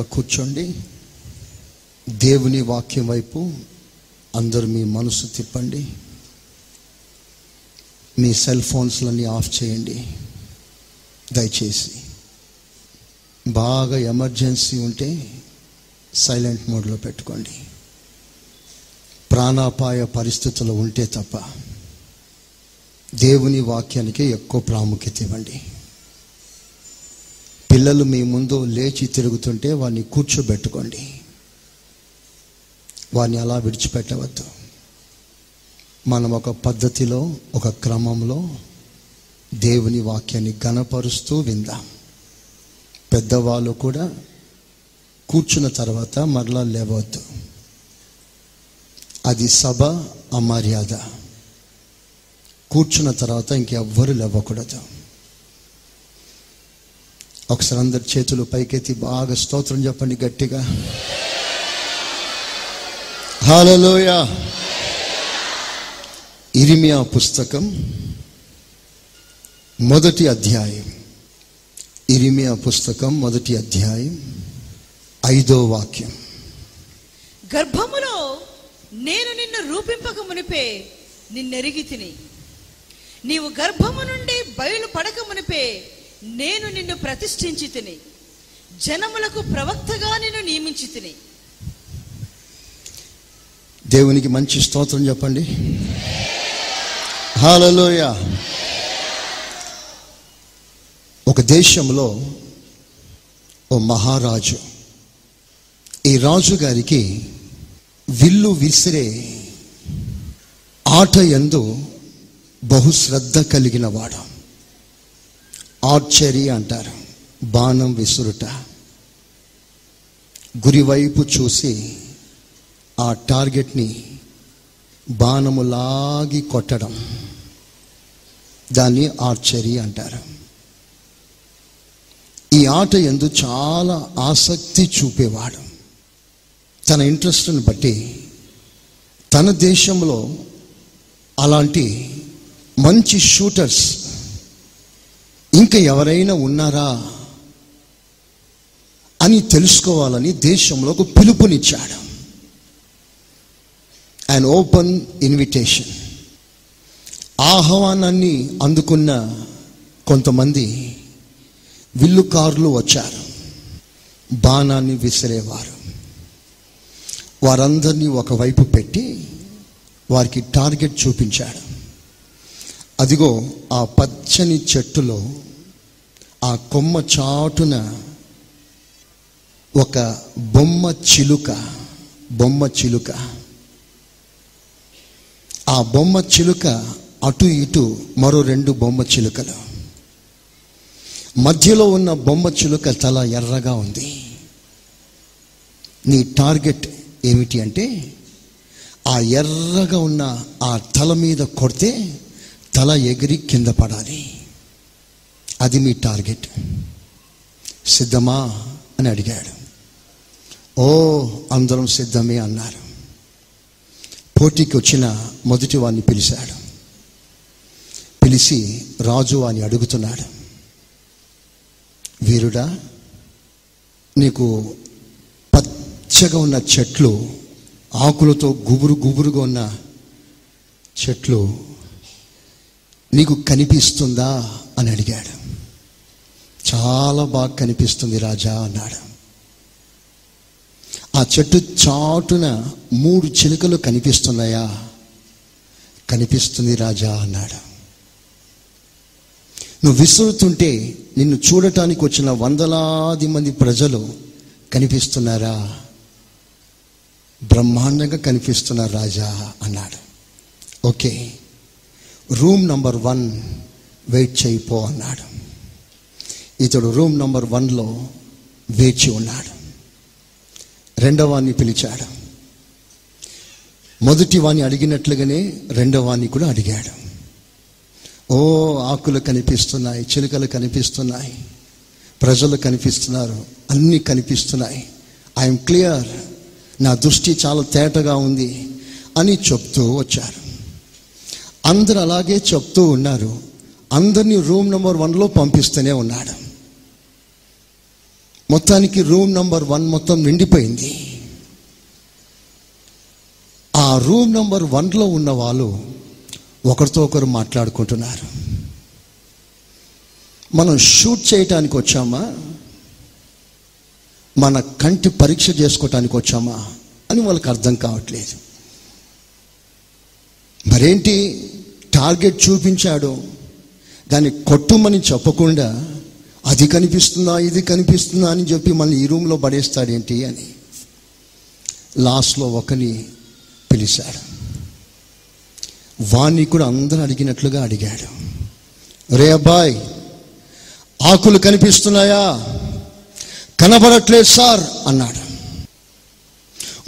చక్కగా కూర్చోండి. దేవుని వాక్యం వైపు అందరూ మీ మనసు తిప్పండి. మీ సెల్ ఫోన్స్లన్నీ ఆఫ్ చేయండి. దయచేసి బాగా ఎమర్జెన్సీ ఉంటే సైలెంట్ మోడ్లో పెట్టుకోండి. ప్రాణాపాయ పరిస్థితులు ఉంటే తప్ప దేవుని వాక్యానికి ఎక్కువ ప్రాముఖ్యత ఇవ్వండి. పిల్లలు మీ ముందు లేచి తిరుగుతుంటే వాడిని కూర్చోబెట్టుకోండి. వాడిని అలా విడిచిపెట్టవద్దు. మనం ఒక పద్ధతిలో ఒక క్రమంలో దేవుని వాక్యాన్ని గణపరుస్తూ విందాం. పెద్దవాళ్ళు కూడా కూర్చున్న తర్వాత మరలా లేవద్దు. అది సభ అమర్యాద. కూర్చున్న తర్వాత ఇంకెవ్వరు లేవకూడదు. ఒకసారి అందరి చేతులు పైకెత్తి బాగా స్తోత్రం చెప్పండి గట్టిగా. హాలలోయ ఇరిమియా పుస్తకం మొదటి అధ్యాయం. ఇరిమియా పుస్తకం మొదటి అధ్యాయం ఐదో వాక్యం. గర్భములో నేను నిన్ను రూపింపక మునిపే నిన్నెరిగి తిని. నీవు గర్భము నుండి బయలు పడక మునిపే నేను నిన్ను ప్రతిష్ఠించి తిని జనములకు ప్రవక్తగా నిన్ను నియమించి తిని. దేవునికి మంచి స్తోత్రం చెప్పండి. హాలలోయ ఒక దేశంలో ఓ మహారాజు ఈ రాజు గారికి విల్లు విసిరే ఆట ఎందు బహుశ్రద్ధ కలిగిన వాడు ఆర్చరీ అంటారు. బాణం విసురుట. గురివైపు చూసి ఆ టార్గెట్ని బాణము లాగి కొట్టడం. దాన్ని ఆర్చరీ అంటారు. ఈ ఆట ఎందు చాలా ఆసక్తి చూపేవాడు. తన ఇంట్రెస్ట్ని బట్టి తన దేశంలో అలాంటి మంచి షూటర్స్ ఇంకా ఎవరైనా ఉన్నారా అని తెలుసుకోవాలని దేశంలో ఒక పిలుపునిచ్చాడు. అండ్ ఓపెన్ ఇన్విటేషన్ ఆహ్వానాన్ని అందుకున్న కొంతమంది విల్లుకారులు వచ్చారు. బాణాన్ని విసిరేవారు. వారందరినీ ఒకవైపు పెట్టి వారికి టార్గెట్ చూపించాడు. అదిగో ఆ పచ్చని చెట్టులో ఆ కొమ్మ చాటున ఒక బొమ్మ చిలుక బొమ్మ చిలుక. ఆ బొమ్మ చిలుక అటు ఇటు మరో రెండు బొమ్మ చిలుకలు. మధ్యలో ఉన్న బొమ్మ చిలుక తల ఎర్రగా ఉంది. నీ టార్గెట్ ఏమిటి అంటే ఆ ఎర్రగా ఉన్న ఆ తల మీద కొడితే తల ఎగిరి కింద పడాలి. అది మీ టార్గెట్. సిద్ధమా అని అడిగాడు. ఓ అందరం సిద్ధమే అన్నారు. పోటీకి వచ్చిన మొదటి వాడిని పిలిచాడు. పిలిచి రాజు అని అడుగుతున్నాడు. వీరుడా నీకు పచ్చగా ఉన్న చెట్లు ఆకులతో గుబురు గుబురుగా ఉన్న చెట్లు నీకు కనిపిస్తుందా అని అడిగాడు. చాలా బాగా కనిపిస్తుంది రాజా అన్నాడు. ఆ చెట్టు చాటున మూడు చిలుకలు కనిపిస్తున్నాయా? కనిపిస్తుంది రాజా అన్నాడు. నువ్వు విసురుతుంటే నిన్ను చూడటానికి వచ్చిన వందలాది మంది ప్రజలు కనిపిస్తున్నారా? బ్రహ్మాండంగా కనిపిస్తున్నారు రాజా అన్నాడు. Okay room number one wait చేయిపో అన్నాడు. ఇతడు రూమ్ నంబర్ వన్లో వేచి ఉన్నాడు. రెండవాన్ని పిలిచాడు. మొదటి వాణ్ణి అడిగినట్లుగానే రెండవాన్ని కూడా అడిగాడు. ఓ ఆకులు కనిపిస్తున్నాయి చిలుకలు కనిపిస్తున్నాయి ప్రజలు కనిపిస్తున్నారు అన్నీ కనిపిస్తున్నాయి. ఐఎమ్ క్లియర్ నా దృష్టి చాలా తేటగా ఉంది అని చెప్తూ వచ్చారు. అందరు అలాగే చెప్తూ ఉన్నారు. అందరినీ రూమ్ నెంబర్ వన్లో పంపిస్తూనే ఉన్నాడు. మొత్తానికి రూమ్ నెంబర్ వన్ మొత్తం నిండిపోయింది. ఆ రూమ్ నెంబర్ వన్లో ఉన్న వాళ్ళు ఒకరితో ఒకరు మాట్లాడుకుంటున్నారు. మనం షూట్ చేయటానికి వచ్చామా? మన కంటి పరీక్ష చేసుకోవటానికి వచ్చామా? అని వాళ్ళకి అర్థం కావట్లేదు. మరేంటి? టార్గెట్ చూపించాడు. దాన్ని కొట్టుమని చెప్పకుండా అది కనిపిస్తుందా ఇది కనిపిస్తుందా అని చెప్పి మళ్ళీ ఈ రూమ్లో పడేస్తాడేంటి అని లాస్ట్లో ఒకని పిలిచాడు. వాణ్ణి కూడా అందరూ అడిగినట్లుగా అడిగాడు. రే అబ్బాయ్ ఆకులు కనిపిస్తున్నాయా? కనబడట్లేదు సార్ అన్నాడు.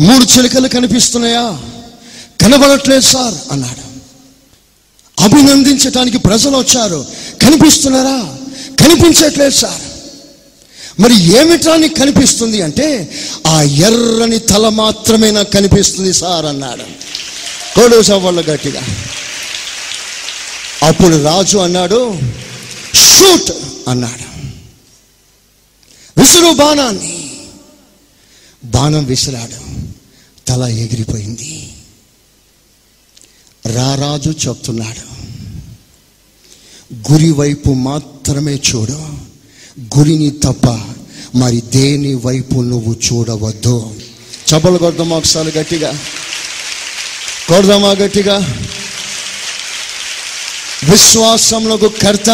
మూడు చిలుకలు కనిపిస్తున్నాయా? కనబడట్లేదు సార్ అన్నాడు. అభినందించటానికి ప్రజలు వచ్చారు. కనిపిస్తున్నారా? కనిపించట్లేదు సార్. మరి ఏమిటా నీకు కనిపిస్తుంది అంటే ఆ ఎర్రని తల మాత్రమే నాకు కనిపిస్తుంది సార్ అన్నాడు. కోడు సవాళ్ళు గట్టిగా. అప్పుడు రాజు అన్నాడు షూట్ అన్నాడు. విసురు బాణాన్ని. బాణం విసిరాడు. తల ఎగిరిపోయింది. రారాజు చెప్తున్నాడు గురి వైపు మాత్రమే చూడు గురిని తప్ప మరి దేని వైపు నువ్వు చూడవద్దు. చపలు కొడదామా ఒకసారి గట్టిగా. కొడదామా గట్టిగా. విశ్వాసంలో కర్త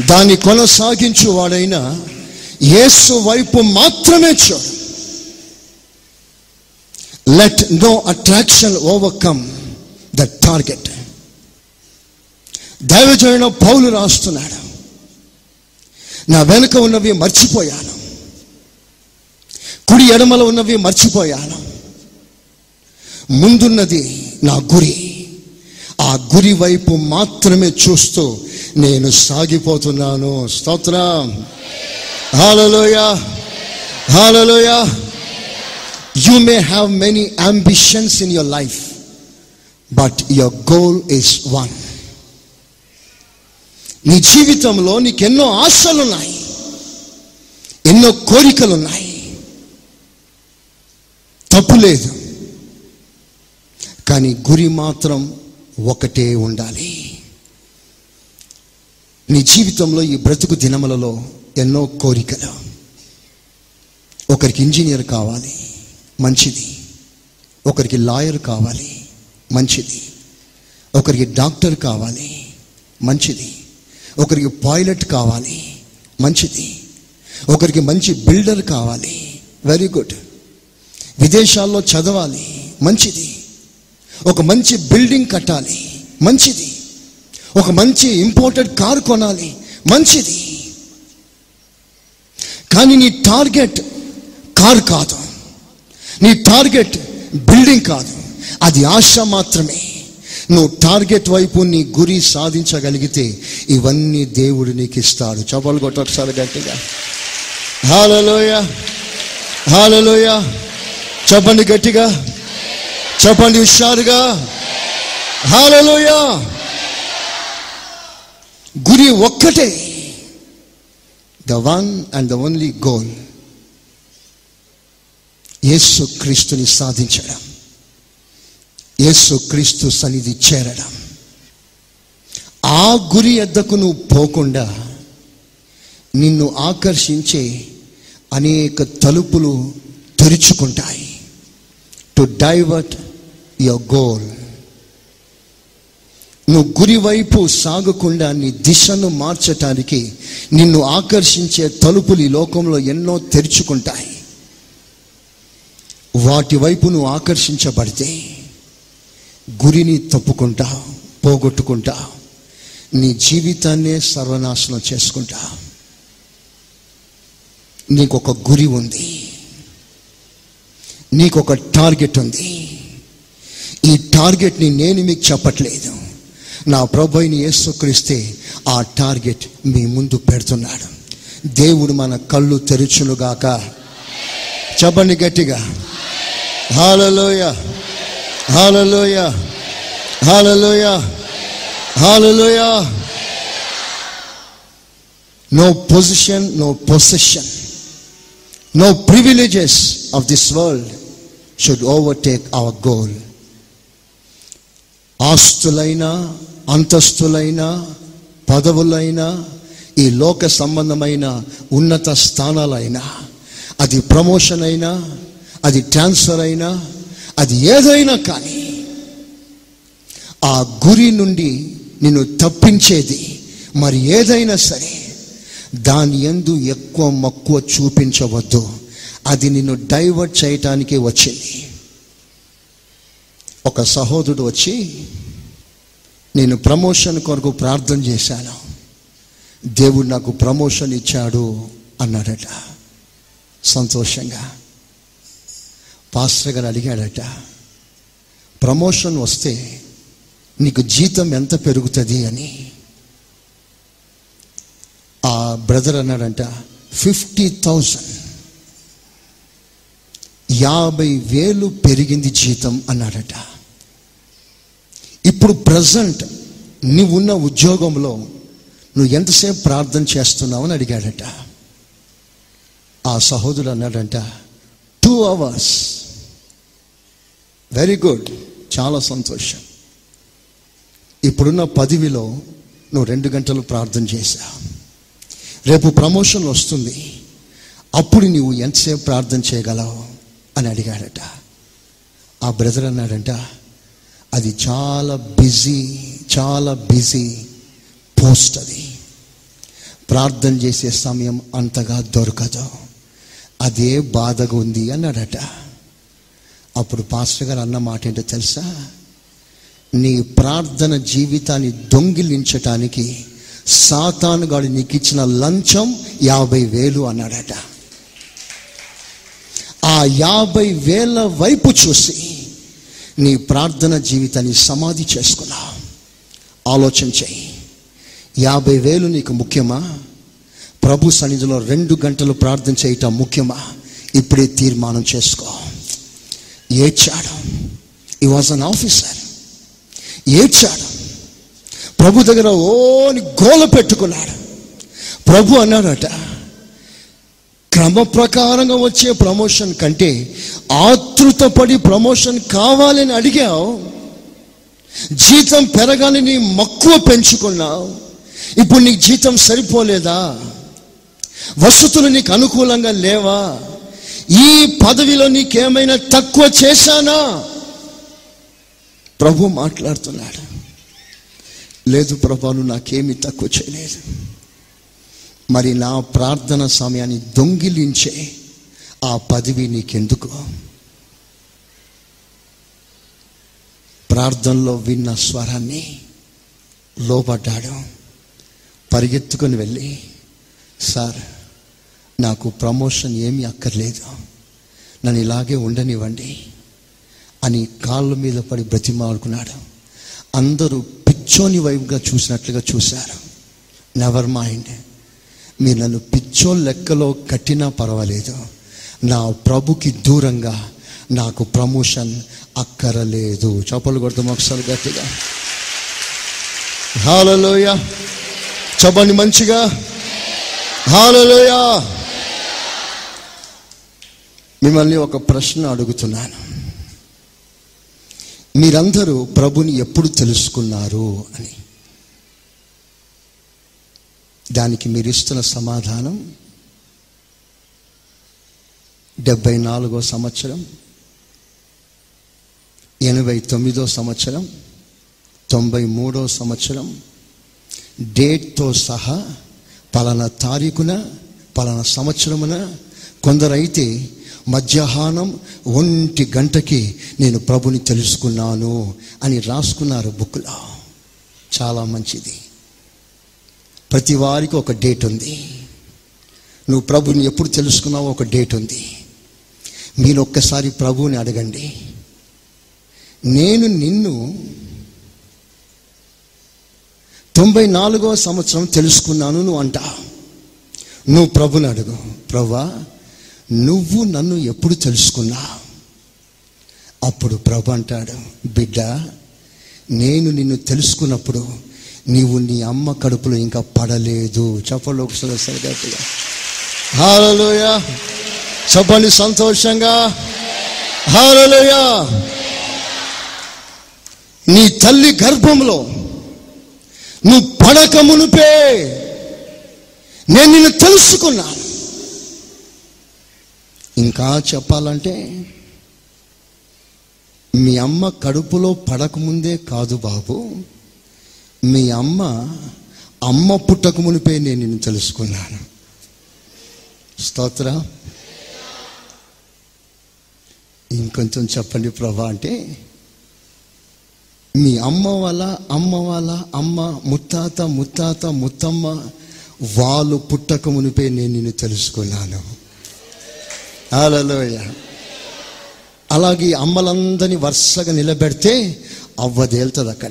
దాన్ని కొనసాగించు వాడైనా యేసు వైపు మాత్రమే చూడు. Let no attraction overcome the target దైవజన పౌలు రాస్తున్నాడు. నా వెనుక ఉన్నవి మర్చిపోయాను. కుడి ఎడమల ఉన్నవి మర్చిపోయాను. ముందున్నది నా గురి. ఆ గురి వైపు మాత్రమే చూస్తూ నేను సాగిపోతున్నాను. స్తోత్రం. Hallelujah hallelujah you may have many ambitions in your life but your goal is one నీ జీవితంలో నీకు ఎన్నో ఆశలున్నాయి ఎన్నో కోరికలున్నాయి. తప్పు లేదు కానీ గురి మాత్రం ఒకటే ఉండాలి. నీ జీవితంలో ఈ బ్రతుకు దినములలో ఎన్నో కోరికలు. ఒకరికి ఇంజనీర్ కావాలి మంచిది. ఒకరికి లాయర్ కావాలి మంచిది. ఒకరికి డాక్టర్ కావాలి మంచిది. ఒకరికి పైలట్ కావాలి మంచిది. ఒకరికి మంచి బిల్డర్ కావాలి వెరీ గుడ్. విదేశాల్లో చదవాలి మంచిది. ఒక మంచి బిల్డింగ్ కట్టాలి మంచిది. ఒక మంచి ఇంపోర్టెడ్ కార్ కొనాలి మంచిది. కానీ నీ టార్గెట్ కార్ కాదు. నీ టార్గెట్ బిల్డింగ్ కాదు అది ఆశ మాత్రమే. నువ్వు టార్గెట్ వైపు నీ గురి సాధించగలిగితే ఇవన్నీ దేవుడు నీకు ఇస్తాడు చపలు కొట్టొకసారి గట్టిగా. హాలలోయ హాలలోయ. చెప్పండి గట్టిగా. చెప్పండి హుషారుగా. హాలలోయ. గురి ఒక్కటే. The one and the only goal. యేసు క్రీస్తుని సాధించడం. యేసు క్రీస్తు సన్నిధి చేరడం. ఆ గురి ఎద్దకు నువ్వు పోకుండా నిన్ను ఆకర్షించే అనేక తలుపులు తెరుచుకుంటాయి. టు డైవర్ట్ యువర్ గోల్ నువ్వు గురి వైపు సాగకుండా నీ దిశను మార్చటానికి నిన్ను ఆకర్షించే తలుపులు ఈ లోకంలో ఎన్నో తెరుచుకుంటాయి. వాటి వైపు నువ్వు ఆకర్షించబడితే గురిని తప్పుకుంటా పోగొట్టుకుంటా నీ జీవితాన్నే సర్వనాశనం చేసుకుంటా. నీకు ఒక గురి ఉంది. నీకు ఒక టార్గెట్ ఉంది. ఈ టార్గెట్ని నేను మీకు చెప్పట్లేదు. నా ప్రభుని యేసుక్రీస్తే ఆ టార్గెట్ మీ ముందు పెడుతున్నాడు. దేవుడు మన కళ్ళు తెరుచునుగాక. చెప్పండి గట్టిగా. Hallelujah hallelujah hallelujah hallelujah no position no possession no privileges of this world should overtake our goal ఆస్తులైనా అంతస్తులైనా పదవులైనా ఈ లోక సంబంధమైన ఉన్నత స్థానాలైనా అది ప్రమోషన్ అయినా అది ట్రాన్స్ఫర్ అయినా అది ఏదైనా కానీ ఆ గురి నుండి నిన్ను తప్పించేది మరి ఏదైనా సరే దాని ఎందు ఎక్కువ మక్కువ చూపించవద్దు. అది నిన్ను డైవర్ట్ చేయటానికి వచ్చింది. ఒక సహోదరుడు వచ్చి నేను ప్రమోషన్ కొరకు ప్రార్థన చేశాను. దేవుడు నాకు ప్రమోషన్ ఇచ్చాడు అన్నాడట. సంతోషంగా. పాస్టర్ గారు అడిగాడట ప్రమోషన్ వస్తే నీకు జీతం ఎంత పెరుగుతుంది అని? ఆ బ్రదర్ అన్నాడంట ఫిఫ్టీ థౌజండ్ యాభై వేలు పెరిగింది జీతం అన్నాడట. ఇప్పుడు ప్రజెంట్ నీవున్న ఉద్యోగంలో నువ్వు ఎంతసేపు ప్రార్థన చేస్తున్నావు అని అడిగాడట. ఆ సహోదరుడు అన్నాడంట టూ అవర్స్ వెరీ గుడ్ చాలా సంతోషం. ఇప్పుడున్న పదవిలో నువ్వు రెండు గంటలు ప్రార్థన చేశావు రేపు ప్రమోషన్ వస్తుంది. అప్పుడు నీవు ఎంతసేపు ప్రార్థన చేయగలవు అని అడిగాడట. ఆ బ్రదర్ అన్నాడంట అది చాలా బిజీ చాలా బిజీ పోస్ట్ అది. ప్రార్థన చేసే సమయం అంతగా దొరకదు. అదే బాధగా ఉంది అన్నాడట. అప్పుడు పాస్టర్ గారు అన్న మాట ఏంటో తెలుసా? నీ ప్రార్థన జీవితాన్ని దొంగిలించటానికి సాతానుగాడు నీకు ఇచ్చిన లంచం యాభై వేలు అన్నాడట. ఆ యాభై వేల వైపు చూసి నీ ప్రార్థన జీవితాన్ని సమాధి చేసుకున్నావు. ఆలోచన చేయి. యాభై వేలు నీకు ముఖ్యమా? ప్రభు సన్నిధిలో రెండు గంటలు ప్రార్థన చేయటం ముఖ్యమా? ఇప్పుడే తీర్మానం చేసుకో. ఏడ్చాడు. ఈ వాజ్ అన్ ఆఫీసర్ ఏడ్చాడు. ప్రభు దగ్గర ఓని గోల పెట్టుకున్నాడు. ప్రభు అన్నాడట క్రమ ప్రకారంగా వచ్చే ప్రమోషన్ కంటే ఆతృతపడి ప్రమోషన్ కావాలని అడిగావు. జీతం పెరగాలని నీ మక్కువ పెంచుకున్నావు. ఇప్పుడు నీకు జీతం సరిపోలేదా? వసతులు నీకు అనుకూలంగా లేవా? ఈ పదవిలో నీకేమైనా తక్కువ చేశానా? ప్రభు మాట్లాడుతున్నాడు. లేదు ప్రభాను నాకేమీ తక్కువ చేయలేదు. మరి నా ప్రార్థన సమయాన్ని దొంగిలించే ఆ పదవి నీకెందుకు? ప్రార్థనలో విన్న స్వరాన్ని లోపడ్డాడు పరిగెత్తుకొని వెళ్ళి సార్ నాకు ప్రమోషన్ ఏమీ అక్కర్లేదు. నన్ను ఇలాగే ఉండనివ్వండి అని కాళ్ళ మీద పడి బ్రతిమాడుకున్నాడు అందరూ పిచ్చోని వైపుగా చూసినట్లుగా చూశారు. నెవర్ మైండ్ మీరు నన్ను పిచ్చో లెక్కలో కట్టినా పర్వాలేదు. నా ప్రభుకి దూరంగా నాకు ప్రమోషన్ అక్కరలేదు. చపలు కొడతాం ఒకసారి గట్టిగా. హాలలోయ చెప్పండి మంచిగా. హాలలోయ మిమ్మల్ని ఒక ప్రశ్న అడుగుతున్నాను. మీరందరూ ప్రభుని ఎప్పుడు తెలుసుకున్నారు అని. దానికి మీరు ఇస్తున్న సమాధానం డెబ్బై నాలుగో సంవత్సరం ఎనభై తొమ్మిదో సంవత్సరం తొంభై మూడో సంవత్సరం డేట్తో సహా పలానా తారీఖున పలానా సంవత్సరమున కొందరైతే మధ్యాహ్నం ఒంటి గంటకి నేను ప్రభుని తెలుసుకున్నాను అని రాసుకున్నారు బుక్లో. చాలా మంచిది. ప్రతి వారికి ఒక డేట్ ఉంది. నువ్వు ప్రభుని ఎప్పుడు తెలుసుకున్నావో ఒక డేట్ ఉంది. మీరు ఒక్కసారి ప్రభువుని అడగండి. నేను నిన్ను తొంభై నాలుగో సంవత్సరం తెలుసుకున్నాను నువ్వు అంట. నువ్వు ప్రభుని అడుగు. ప్రభా నువ్వు నన్ను ఎప్పుడు తెలుసుకున్నా? అప్పుడు ప్రభు అంటాడు బిడ్డ నేను నిన్ను తెలుసుకున్నప్పుడు నీవు నీ అమ్మ కడుపులో ఇంకా పడలేదు. చెప్పలోకి ఒకసారి సరి హాలలోయ. చెప్పండి సంతోషంగా. హాలలోయ. నీ తల్లి గర్భంలో నువ్వు పడక మునిపే. నేను నిన్ను తెలుసుకున్నా. ఇంకా చెప్పాలంటే మీ అమ్మ కడుపులో పడకముందే కాదు బాబు. మీ అమ్మ అమ్మ పుట్టక మునిపే నేను నిన్ను తెలుసుకున్నాను. స్తోత్ర. ఇంకొంచెం చెప్పండి ప్రభా అంటే మీ అమ్మ వాళ్ళ అమ్మ వాళ్ళ అమ్మ ముత్తాత ముత్తాత ముత్తమ్మ వాళ్ళు పుట్టక మునిపే నేను నిన్ను తెలుసుకున్నాను. హలోయ అలాగే అమ్మలందరినీ వరుసగా నిలబెడితే అవ్వదేలుతుంది అక్కడ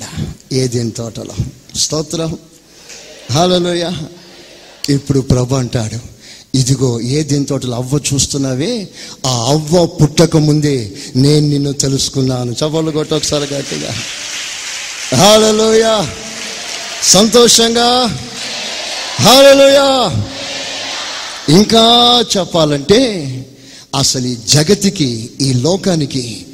ఏదేని తోటలో. స్తోత్రం. హలోయ ఇప్పుడు ప్రభు అంటాడు ఇదిగో ఏ దీని తోటలో అవ్వ చూస్తున్నావే? ఆ అవ్వ పుట్టక ముందే నేను నిన్ను తెలుసుకున్నాను. చవలు కొట్ట ఒకసారి గట్టిగా. హాలలోయ సంతోషంగా? హాలలోయ ఇంకా చెప్పాలంటే అసలు ఈ జగతికి ఈ లోకానికి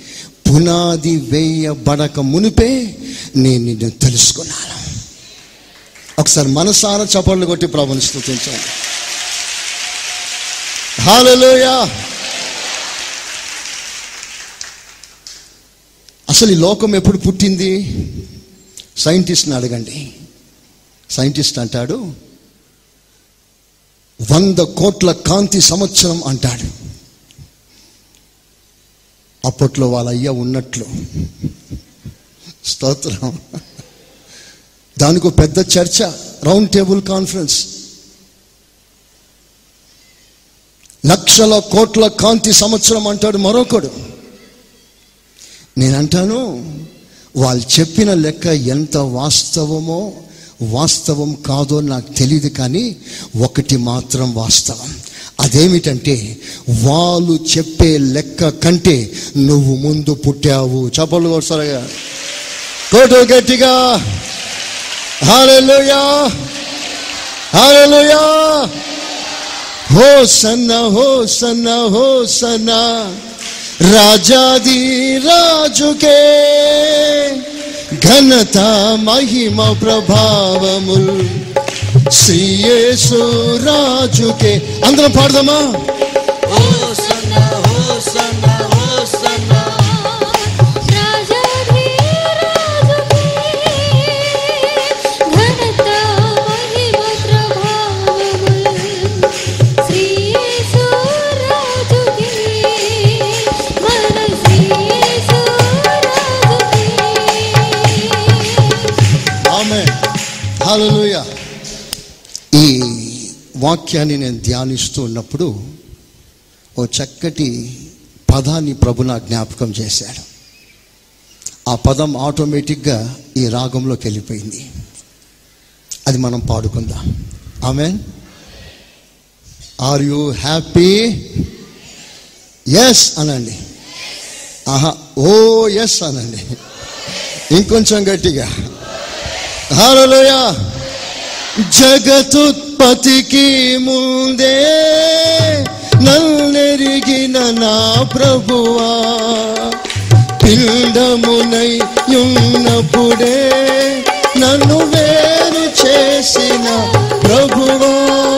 పునాది వేయబడక మునిపే నేను నిన్ను తెలుసుకున్నాను. ఒకసారి మనసారా చపళ్ళు కొట్టి ప్రభుని స్థుతించాను హాలలోయా అసలు ఈ లోకం ఎప్పుడు పుట్టింది? సైంటిస్ట్ని అడగండి. సైంటిస్ట్ అంటాడు వంద కోట్ల కాంతి సంవత్సరం అంటాడు. అప్పట్లో వాళ్ళ అయ్య ఉన్నట్లు. స్తోత్రం. దానికి ఒక పెద్ద చర్చ రౌండ్ టేబుల్ కాన్ఫరెన్స్. లక్షల కోట్ల కాంతి సంవత్సరం అంటాడు మరొకడు. నేనంటాను వాళ్ళు చెప్పిన లెక్క ఎంత వాస్తవమో వాస్తవం కాదో నాకు తెలియదు కానీ ఒకటి మాత్రం వాస్తవం. అదేమిటంటే వాళ్ళు చెప్పే లెక్క కంటే నువ్వు ముందు పుట్టావు. చెప్పలు కొడసారగా కోటు గట్టిగా హాలెలుయా హాలెలుయా హో సన్న హో సన్న హో సన్న రాజాది రాజుకే ఘనత మహిమ ప్రభావములు. శ్రీయేసు రాజుకే అందరం పాడదామా హోసన్నా ఈ వాక్యాన్ని నేను ధ్యానిస్తూ ఉన్నప్పుడు ఓ చక్కటి పదాన్ని ప్రభు నా జ్ఞాపకం చేశాడు. ఆ పదం ఆటోమేటిక్గా ఈ రాగంలోకి వెళ్ళిపోయింది. అది మనం పాడుకుందాం. ఆమె ఆర్ యు హ్యాపీ? ఎస్ అనండి. ఆహా ఓ ఎస్ అనండి. ఇంకొంచెం గట్టిగా. హలోయా జగతుత్పతికి ముందే నల్లెరిగిన నా ప్రభువా. పిండమునై ఉన్నప్పుడే నన్ను వేరు చేసిన ప్రభువా.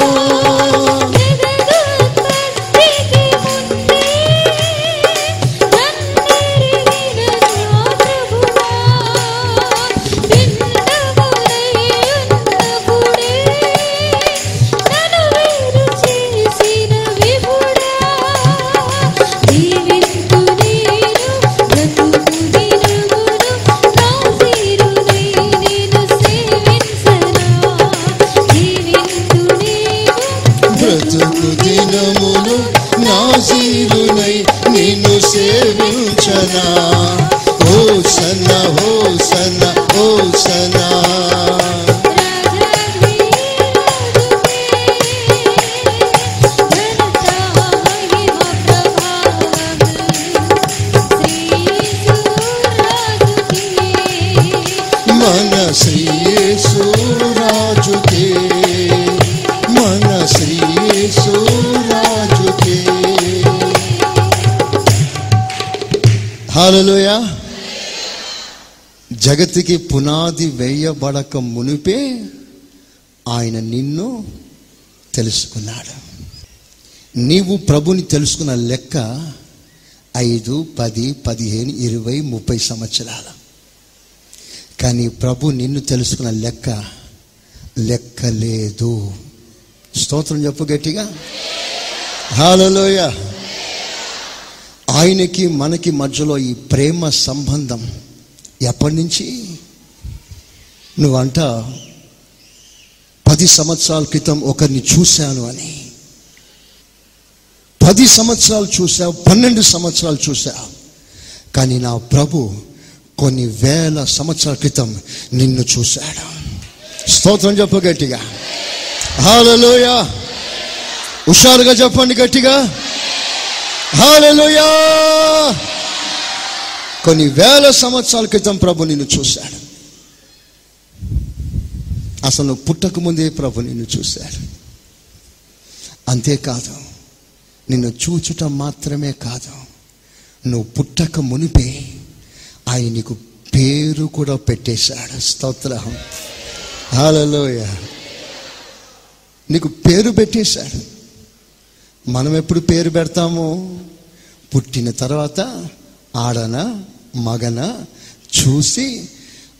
జగతికి పునాది వేయబడక మునిపే ఆయన నిన్ను తెలుసుకున్నాడు. నీవు ప్రభుని తెలుసుకున్న లెక్క ఐదు పది పదిహేను ఇరవై ముప్పై సంవత్సరాలు. కానీ ప్రభు నిన్ను తెలుసుకున్న లెక్క లెక్క లేదు స్తోత్రం చెప్పు గట్టిగా. హాలలోయ ఆయనకి మనకి మధ్యలో ఈ ప్రేమ సంబంధం ఎప్పటి నుంచి నువ్వంట పది సంవత్సరాల క్రితం ఒకరిని చూశాను అని. పది సంవత్సరాలు చూసావు పన్నెండు సంవత్సరాలు చూసావు కానీ నా ప్రభు కొన్ని వేల సంవత్సరాల క్రితం నిన్ను చూశాడు. స్తోత్రం చెప్పు గట్టిగా. హాలలోయ హుషారుగా చెప్పండి గట్టిగా. హాలలోయా కొన్ని వేల సంవత్సరాల క్రితం ప్రభు నిన్ను చూశాడు. అసలు నువ్వు పుట్టక ముందే ప్రభు నిన్ను చూశాడు. అంతేకాదు నిన్ను చూచుట మాత్రమే కాదు నువ్వు పుట్టక మునిపే ఆయన నీకు పేరు కూడా పెట్టేశాడు. స్తోత్రం. హాలలోయ నీకు పేరు పెట్టేశాడు. మనం ఎప్పుడు పేరు పెడతాము? పుట్టిన తర్వాత ఆడన మగన చూసి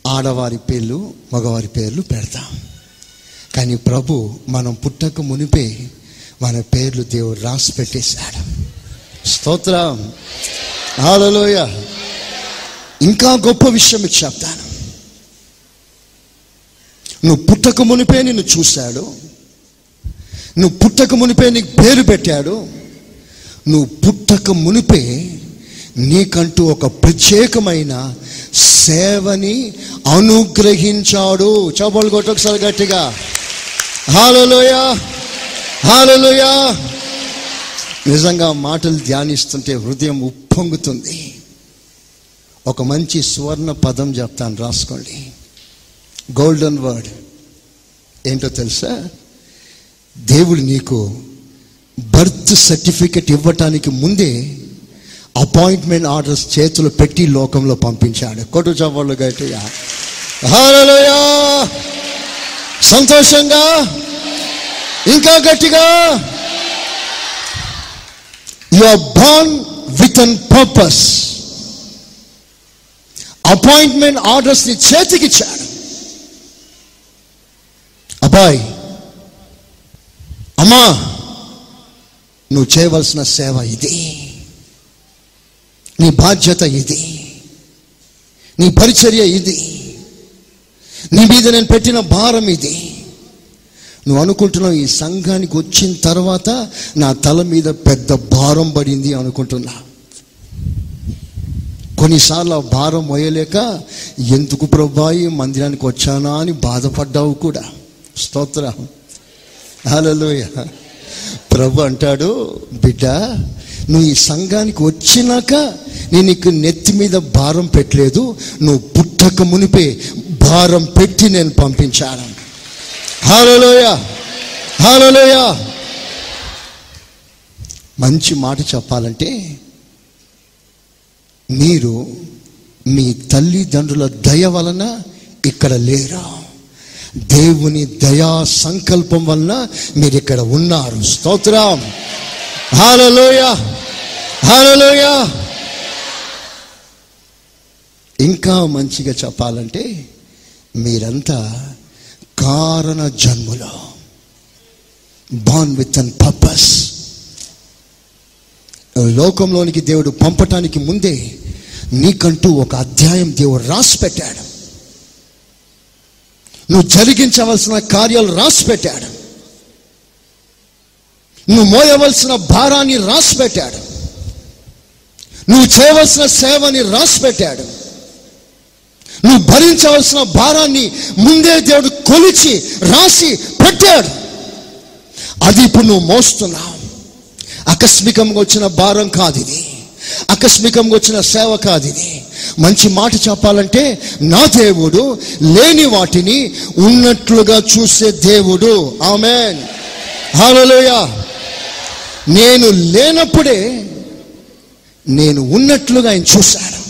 ఆడవారి పేర్లు మగవారి పేర్లు పెడతాం. కానీ ప్రభు మనం పుట్టక మునిపే మన పేర్లు దేవుడు రాసి పెట్టేశాడు. స్తోత్రం. ఆడలోయ ఇంకా గొప్ప విషయం మీకు చెప్తాను. నువ్వు పుట్టక మునిపే నిన్ను చూశాడు. నువ్వు పుట్టక మునిపే నీకు పేరు పెట్టాడు. నువ్వు పుట్టక మునిపే నీకంటూ ఒక ప్రత్యేకమైన సేవని అనుగ్రహించాడు. చపలు కొట్టు ఒకసారి గట్టిగా. హాలలోయ! హాలలోయ! నిజంగా మాటలు ధ్యానిస్తుంటే హృదయం ఉప్పొంగుతుంది. ఒక మంచి సువర్ణ పదం చెప్తాను రాసుకోండి. గోల్డెన్ వర్డ్ ఏంటో తెలుసా? దేవుడు నీకు బర్త్ సర్టిఫికెట్ ఇవ్వటానికి ముందే అపాయింట్మెంట్ ఆర్డర్స్ చేతులు పెట్టి లోకంలో పంపించాడు. కొట్టు చవ్వళ్ళు గట్టిగా. హల్లెలూయా సంతోషంగా? ఇంకా గట్టిగా? You are born with an purpose appointment ఆర్డర్స్ని చేతికిచ్చాడు. అబ్బాయి అమ్మా నువ్వు చేయవలసిన సేవ ఇది. నీ బాధ్యత ఇది. నీ పరిచర్య ఇది. నీ మీద నేను పెట్టిన భారం ఇది. నువ్వు అనుకుంటున్నావు ఈ సంఘానికి వచ్చిన తర్వాత నా తల మీద పెద్ద భారం పడింది అనుకుంటున్నా. కొన్నిసార్లు ఆ భారం మోయలేక ఎందుకు ప్రభాయి మందిరానికి వచ్చానా అని బాధపడ్డావు కూడా. స్తోత్ర. హలోయ ప్రభు అంటాడు బిడ్డ నువ్వు ఈ సంఘానికి వచ్చినాక నేను నీకు నెత్తి మీద భారం పెట్టలేదు నువ్వు పుట్టక మునిపే భారం పెట్టి నేను పంపించాను. హాలలోయ హాలలోయ మంచి మాట చెప్పాలంటే మీరు మీ తల్లిదండ్రుల దయ వలన ఇక్కడ లేరా? దేవుని దయా సంకల్పం వలన మీరు ఇక్కడ ఉన్నారు. స్తోత్రం! హాలలోయ హాలలోయ ఇంకా మంచిగా చెప్పాలంటే మీరంతా కారణ జన్ములో. బాన్ విత్ అన్ పర్పస్ లోకంలోనికి దేవుడు పంపటానికి ముందే నీకంటూ ఒక అధ్యాయం దేవుడు రాసి పెట్టాడు నువ్వు జరిగించవలసిన కార్యాలు రాసి పెట్టాడు నువ్వు మోయవలసిన భారాన్ని రాసి పెట్టాడు నువ్వు చేయవలసిన సేవని రాసి పెట్టాడు నువ్వు భరించవలసిన భారాన్ని ముందే దేవుడు కొలిచి రాసి పెట్టాడు. అది ఇప్పుడు నువ్వు మోస్తున్నావు. ఆకస్మికంగా వచ్చిన భారం కాదు ఇది. ఆకస్మికంగా వచ్చిన సేవ కాదు ఇది. మంచి మాట చెప్పాలంటే నా దేవుడు లేని వాటిని ఉన్నట్లుగా చూసే దేవుడు. ఆమెన్. హల్లెలూయ. నేను లేనప్పుడే నేను ఉన్నట్లుగా ఆయన చూశాను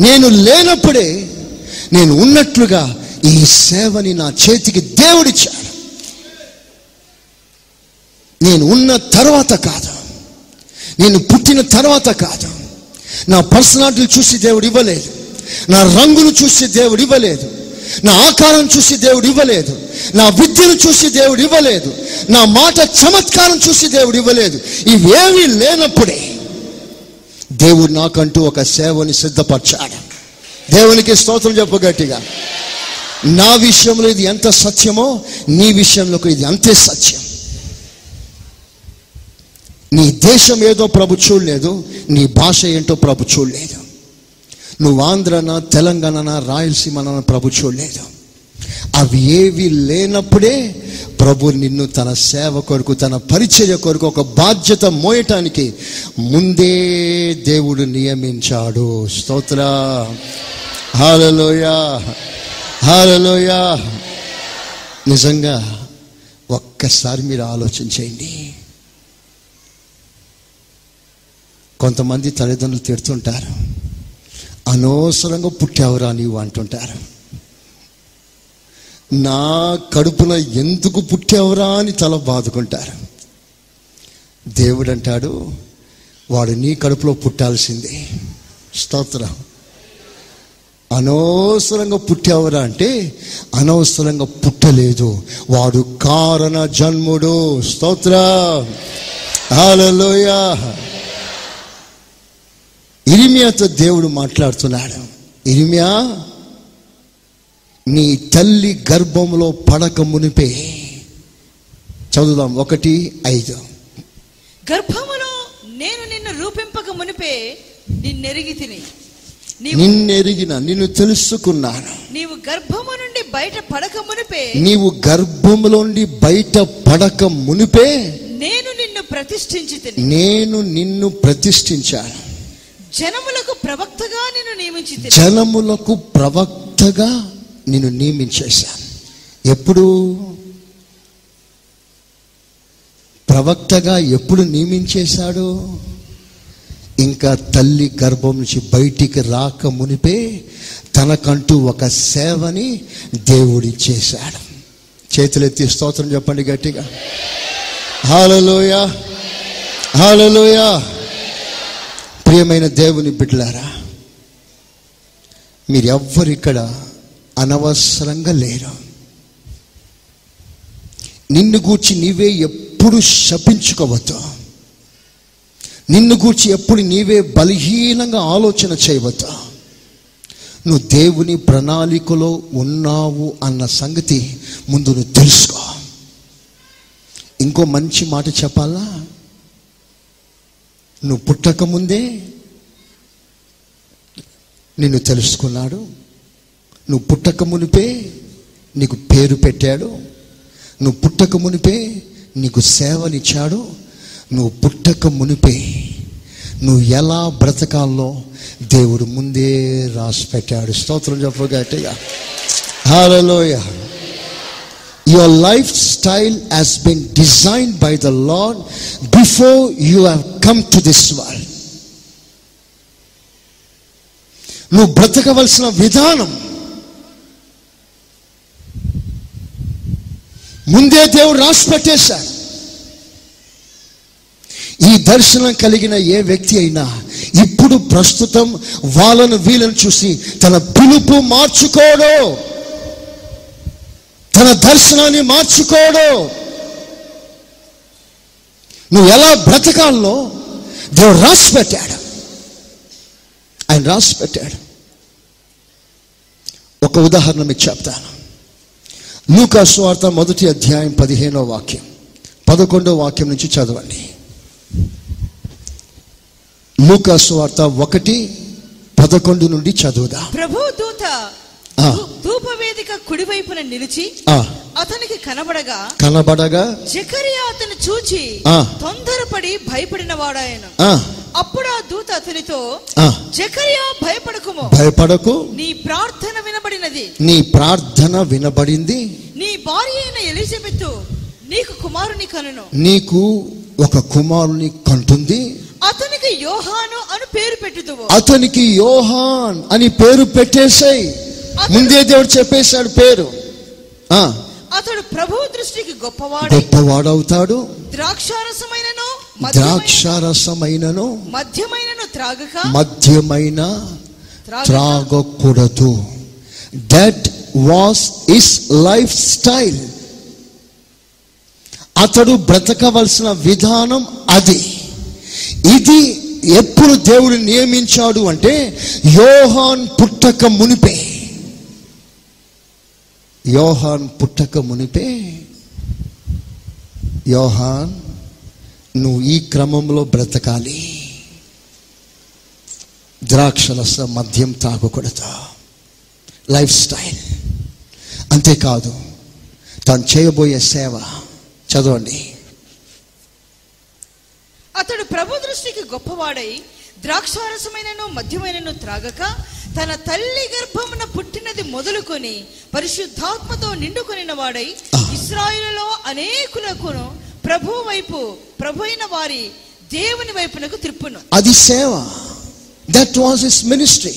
నేను లేనప్పుడే నేను ఉన్నట్లుగా ఈ సేవని నా చేతికి దేవుడిచ్చాడు. నేను ఉన్న తర్వాత కాదు. నేను పుట్టిన తర్వాత కాదు. నా పర్సనాలిటీ చూసి దేవుడు ఇవ్వలేదు. నా రంగును చూసి దేవుడు ఇవ్వలేదు. నా ఆకారం చూసి దేవుడు ఇవ్వలేదు. నా విద్యను చూసి దేవుడు ఇవ్వలేదు. నా మాట చమత్కారం చూసి దేవుడు ఇవ్వలేదు. ఇవేమీ లేనప్పుడే దేవుడు నాకంటూ ఒక సేవని సిద్ధపరచాడు. దేవునికి స్తోత్రం చెప్పు గట్టిగా. నా విషయంలో ఇది ఎంత సత్యమో నీ విషయంలో ఇది అంతే సత్యం. నీ దేశం ఏదో ప్రభు చూడలేదు నీ భాష ఏంటో ప్రభు చూడలేదు. నువ్వు ఆంధ్రనా తెలంగాణనా రాయలసీమనా ప్రభు చూడలేదు. అవి ఏవి లేనప్పుడే ప్రభు నిన్ను తన సేవ కొరకు తన పరిచయ కొరకు ఒక బాధ్యత మోయటానికి ముందే దేవుడు నియమించాడు. స్తోత్ర. హాలలోయ. హాలలోయ. నిజంగా ఒక్కసారి మీరు ఆలోచన చేయండి. కొంతమంది తల్లిదండ్రులు తిడుతుంటారు. అనవసరంగా పుట్టావురా నీవు అంటుంటారు. నా కడుపున ఎందుకు పుట్టావురా అని తల బాదుకుంటారు దేవుడు అంటాడు వాడు నీ కడుపులో పుట్టాల్సిందే. స్తోత్రం. అనవసరంగా పుట్టావురా అంటే అనవసరంగా పుట్టలేదు. వాడు కారణ జన్ముడు. స్తోత్ర. హల్లెలూయా. ఇరిమియాతో దేవుడు మాట్లాడుతున్నాడు. ఇరిమియా నీ తల్లి గర్భంలో పడక మునిపే. చదువుదాం ఒకటి ఐదు. గర్భములో నేను నిన్ను రూపింపక మునిపే నిన్నెరిగి తిని. నిన్నెరిగిన నిన్ను తెలుసుకున్నాను. నీవు గర్భము నుండి బయట పడక మునిపే. నీవు గర్భములోండి బయట పడక మునిపే. నేను నిన్ను ప్రతిష్ఠించి నేను నిన్ను ప్రతిష్ఠించాను. జనములకు ప్రవక్తగా నిన్ను నియమించి జనములకు ప్రవక్తగా నేను నియమించేశాను ఎప్పుడు? ప్రవక్తగా ఎప్పుడు నియమించేశాడు? ఇంకా తల్లి గర్భం నుంచి బయటికి రాక మునిపే తనకంటూ ఒక సేవని దేవుడిచ్చేశాడు చేతులెత్తి స్తోత్రం చెప్పండి గట్టిగా. హాలలోయ హాలలోయ ప్రియమైన దేవుని బిడ్డలారా మీరు ఎవ్వరు ఇక్కడ అనవసరంగా లేరు. నిన్ను గూర్చి నీవే ఎప్పుడు శపించుకోవద్దు. నిన్ను గూర్చి ఎప్పుడు నీవే బలహీనంగా ఆలోచన చేయవద్దు. నువ్వు దేవుని ప్రణాళికలో ఉన్నావు అన్న సంగతి ముందు నువ్వు తెలుసుకో. ఇంకో మంచి మాట చెప్పాలా? నువ్వు పుట్టకముందే నిన్ను తెలుసుకున్నాడు. నువ్వు పుట్టక మునిపే నీకు పేరు పెట్టాడు. నువ్వు పుట్టక మునిపే నీకు సేవనిచ్చాడు నువ్వు పుట్టక మునిపే నువ్వు ఎలా బ్రతకాలో దేవుడు ముందే రాసి పెట్టాడు. స్తోత్రం చెప్పగట్టగా your lifestyle has been design by the Lord before you have come to this world నువ్వు బ్రతకవలసిన విధానం ముందే దేవుడు రాసి పెట్టేశాడు. ఈ దర్శనం కలిగిన ఏ వ్యక్తి అయినా ఇప్పుడు ప్రస్తుతం వాళ్ళను వీళ్ళను చూసి తన పిలుపు మార్చుకోడు. తన దర్శనాన్ని మార్చుకోడు. నువ్వు ఎలా బ్రతకాలో దేవుడు రాసి పెట్టాడు. ఆయన రాసి పెట్టాడు. ఒక ఉదాహరణ మీకు చెప్తాను. లూకా సువార్త మొదటి అధ్యాయం పదిహేనో వాక్యం. పదకొండో వాక్యం నుంచి చదవండి. లూకా సువార్త ఒకటి పదకొండు నుండి చదువుదా. ప్రభు దూత ధూపవేదిక కుడివైపున నిలిచి అతనికి కనబడగా కనబడగా జకరియా అతను చూచి. తొందరపడి భయపడిన వాడాయన. అప్పుడు ఆ దూత అతనితో జకరియా భయపడకుము. భయపడకు. నీ ప్రార్థన వినబడినది. నీ ప్రార్థన వినబడింది. నీ భార్య అయిన ఎలిజబెత్ నీకు కుమారుని కనును. నీకు ఒక కుమారుని కంటుంది. అతనికి యోహాను అని పేరు పెట్టుదువు. అతనికి యోహాన్ అని పేరు పెట్టేసాయి. ముందే దేవుడు చెప్పేశాడు పేరు. ఆ. అతడు ప్రభు దృష్టికి గొప్పవాడు గొప్పవాడవుతాడు. ద్రాక్షారసమైనను ద్రాక్షారసమైనను మద్యమైనను త్రాగక త్రాగక. త్రాగకూడదు. That was his life style అతడు బ్రతకవలసిన విధానం అది. ఇది ఎప్పుడు దేవుడు నియమించాడు అంటే యోహాన్ పుట్టక మునిపే. యోహాన్ పుట్టక మునిపే యోహాన్ నువ్వు ఈ క్రమంలో బ్రతకాలి. ద్రాక్షరస మద్యం తాగకూడదు. Lifestyle. అంతేకాదు తాను చేయబోయే సేవ చదవండి. అతడు ప్రభు దృష్టికి గొప్పవాడై ద్రాక్షారసమైనను మద్యమైనను త్రాగక తన తల్లి గర్భమున పుట్టినది మొదలుకొని పరిశుద్ధాత్మతో నిండుకొనిన వాడై. ఇస్రాయేలులో అనేకులకును ప్రభు వైపు ప్రభు అయిన వారి దేవుని వైపునకు త్రిప్పును అది సేవ. That was his ministry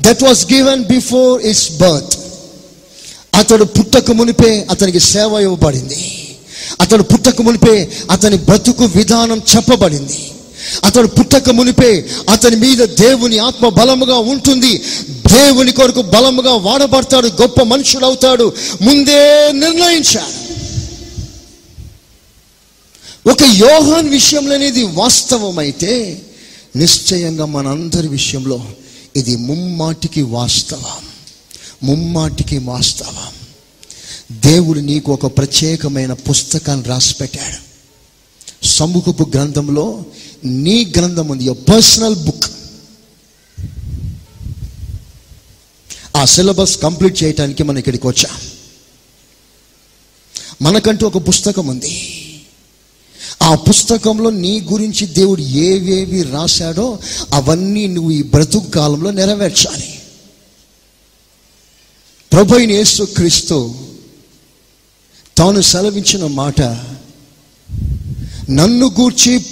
that was given before his birth అతడు పుట్టక మునిపే అతనికి సేవ ఇవ్వబడింది. అతడు పుట్టక మునిపే అతని బ్రతుకు విధానం చెప్పబడింది. అతడు పుట్టక మునిపే అతని మీద దేవుని ఆత్మ బలముగా ఉంటుంది. దేవుని కొరకు బలముగా వాడబడతాడు గొప్ప మనుషుడు అవుతాడు ముందే నిర్ణయించాడు. ఒక యోహాన్ విషయంలో అనేది వాస్తవమైతే నిశ్చయంగా మనందరి విషయంలో ఇది ముమ్మాటికి వాస్తవం. ముమ్మాటికి వాస్తవం. దేవుడు నీకు ఒక ప్రత్యేకమైన పుస్తకాన్ని రాసిపెట్టాడు. సముఖపు గ్రంథంలో నీ గ్రంథం ఉంది యువర్ పర్సనల్ బుక్ ఆ సిలబస్ కంప్లీట్ చేయటానికి మనం ఇక్కడికి వచ్చాం. మనకంటూ ఒక పుస్తకం ఉంది. ఆ పుస్తకంలో నీ గురించి దేవుడు ఏవేవి రాశాడో అవన్నీ నువ్వు ఈ బ్రతుకు కాలంలో నెరవేర్చాలి. ప్రభు యేసు క్రీస్తు తాను సెలవించిన మాట నన్ను గూర్చి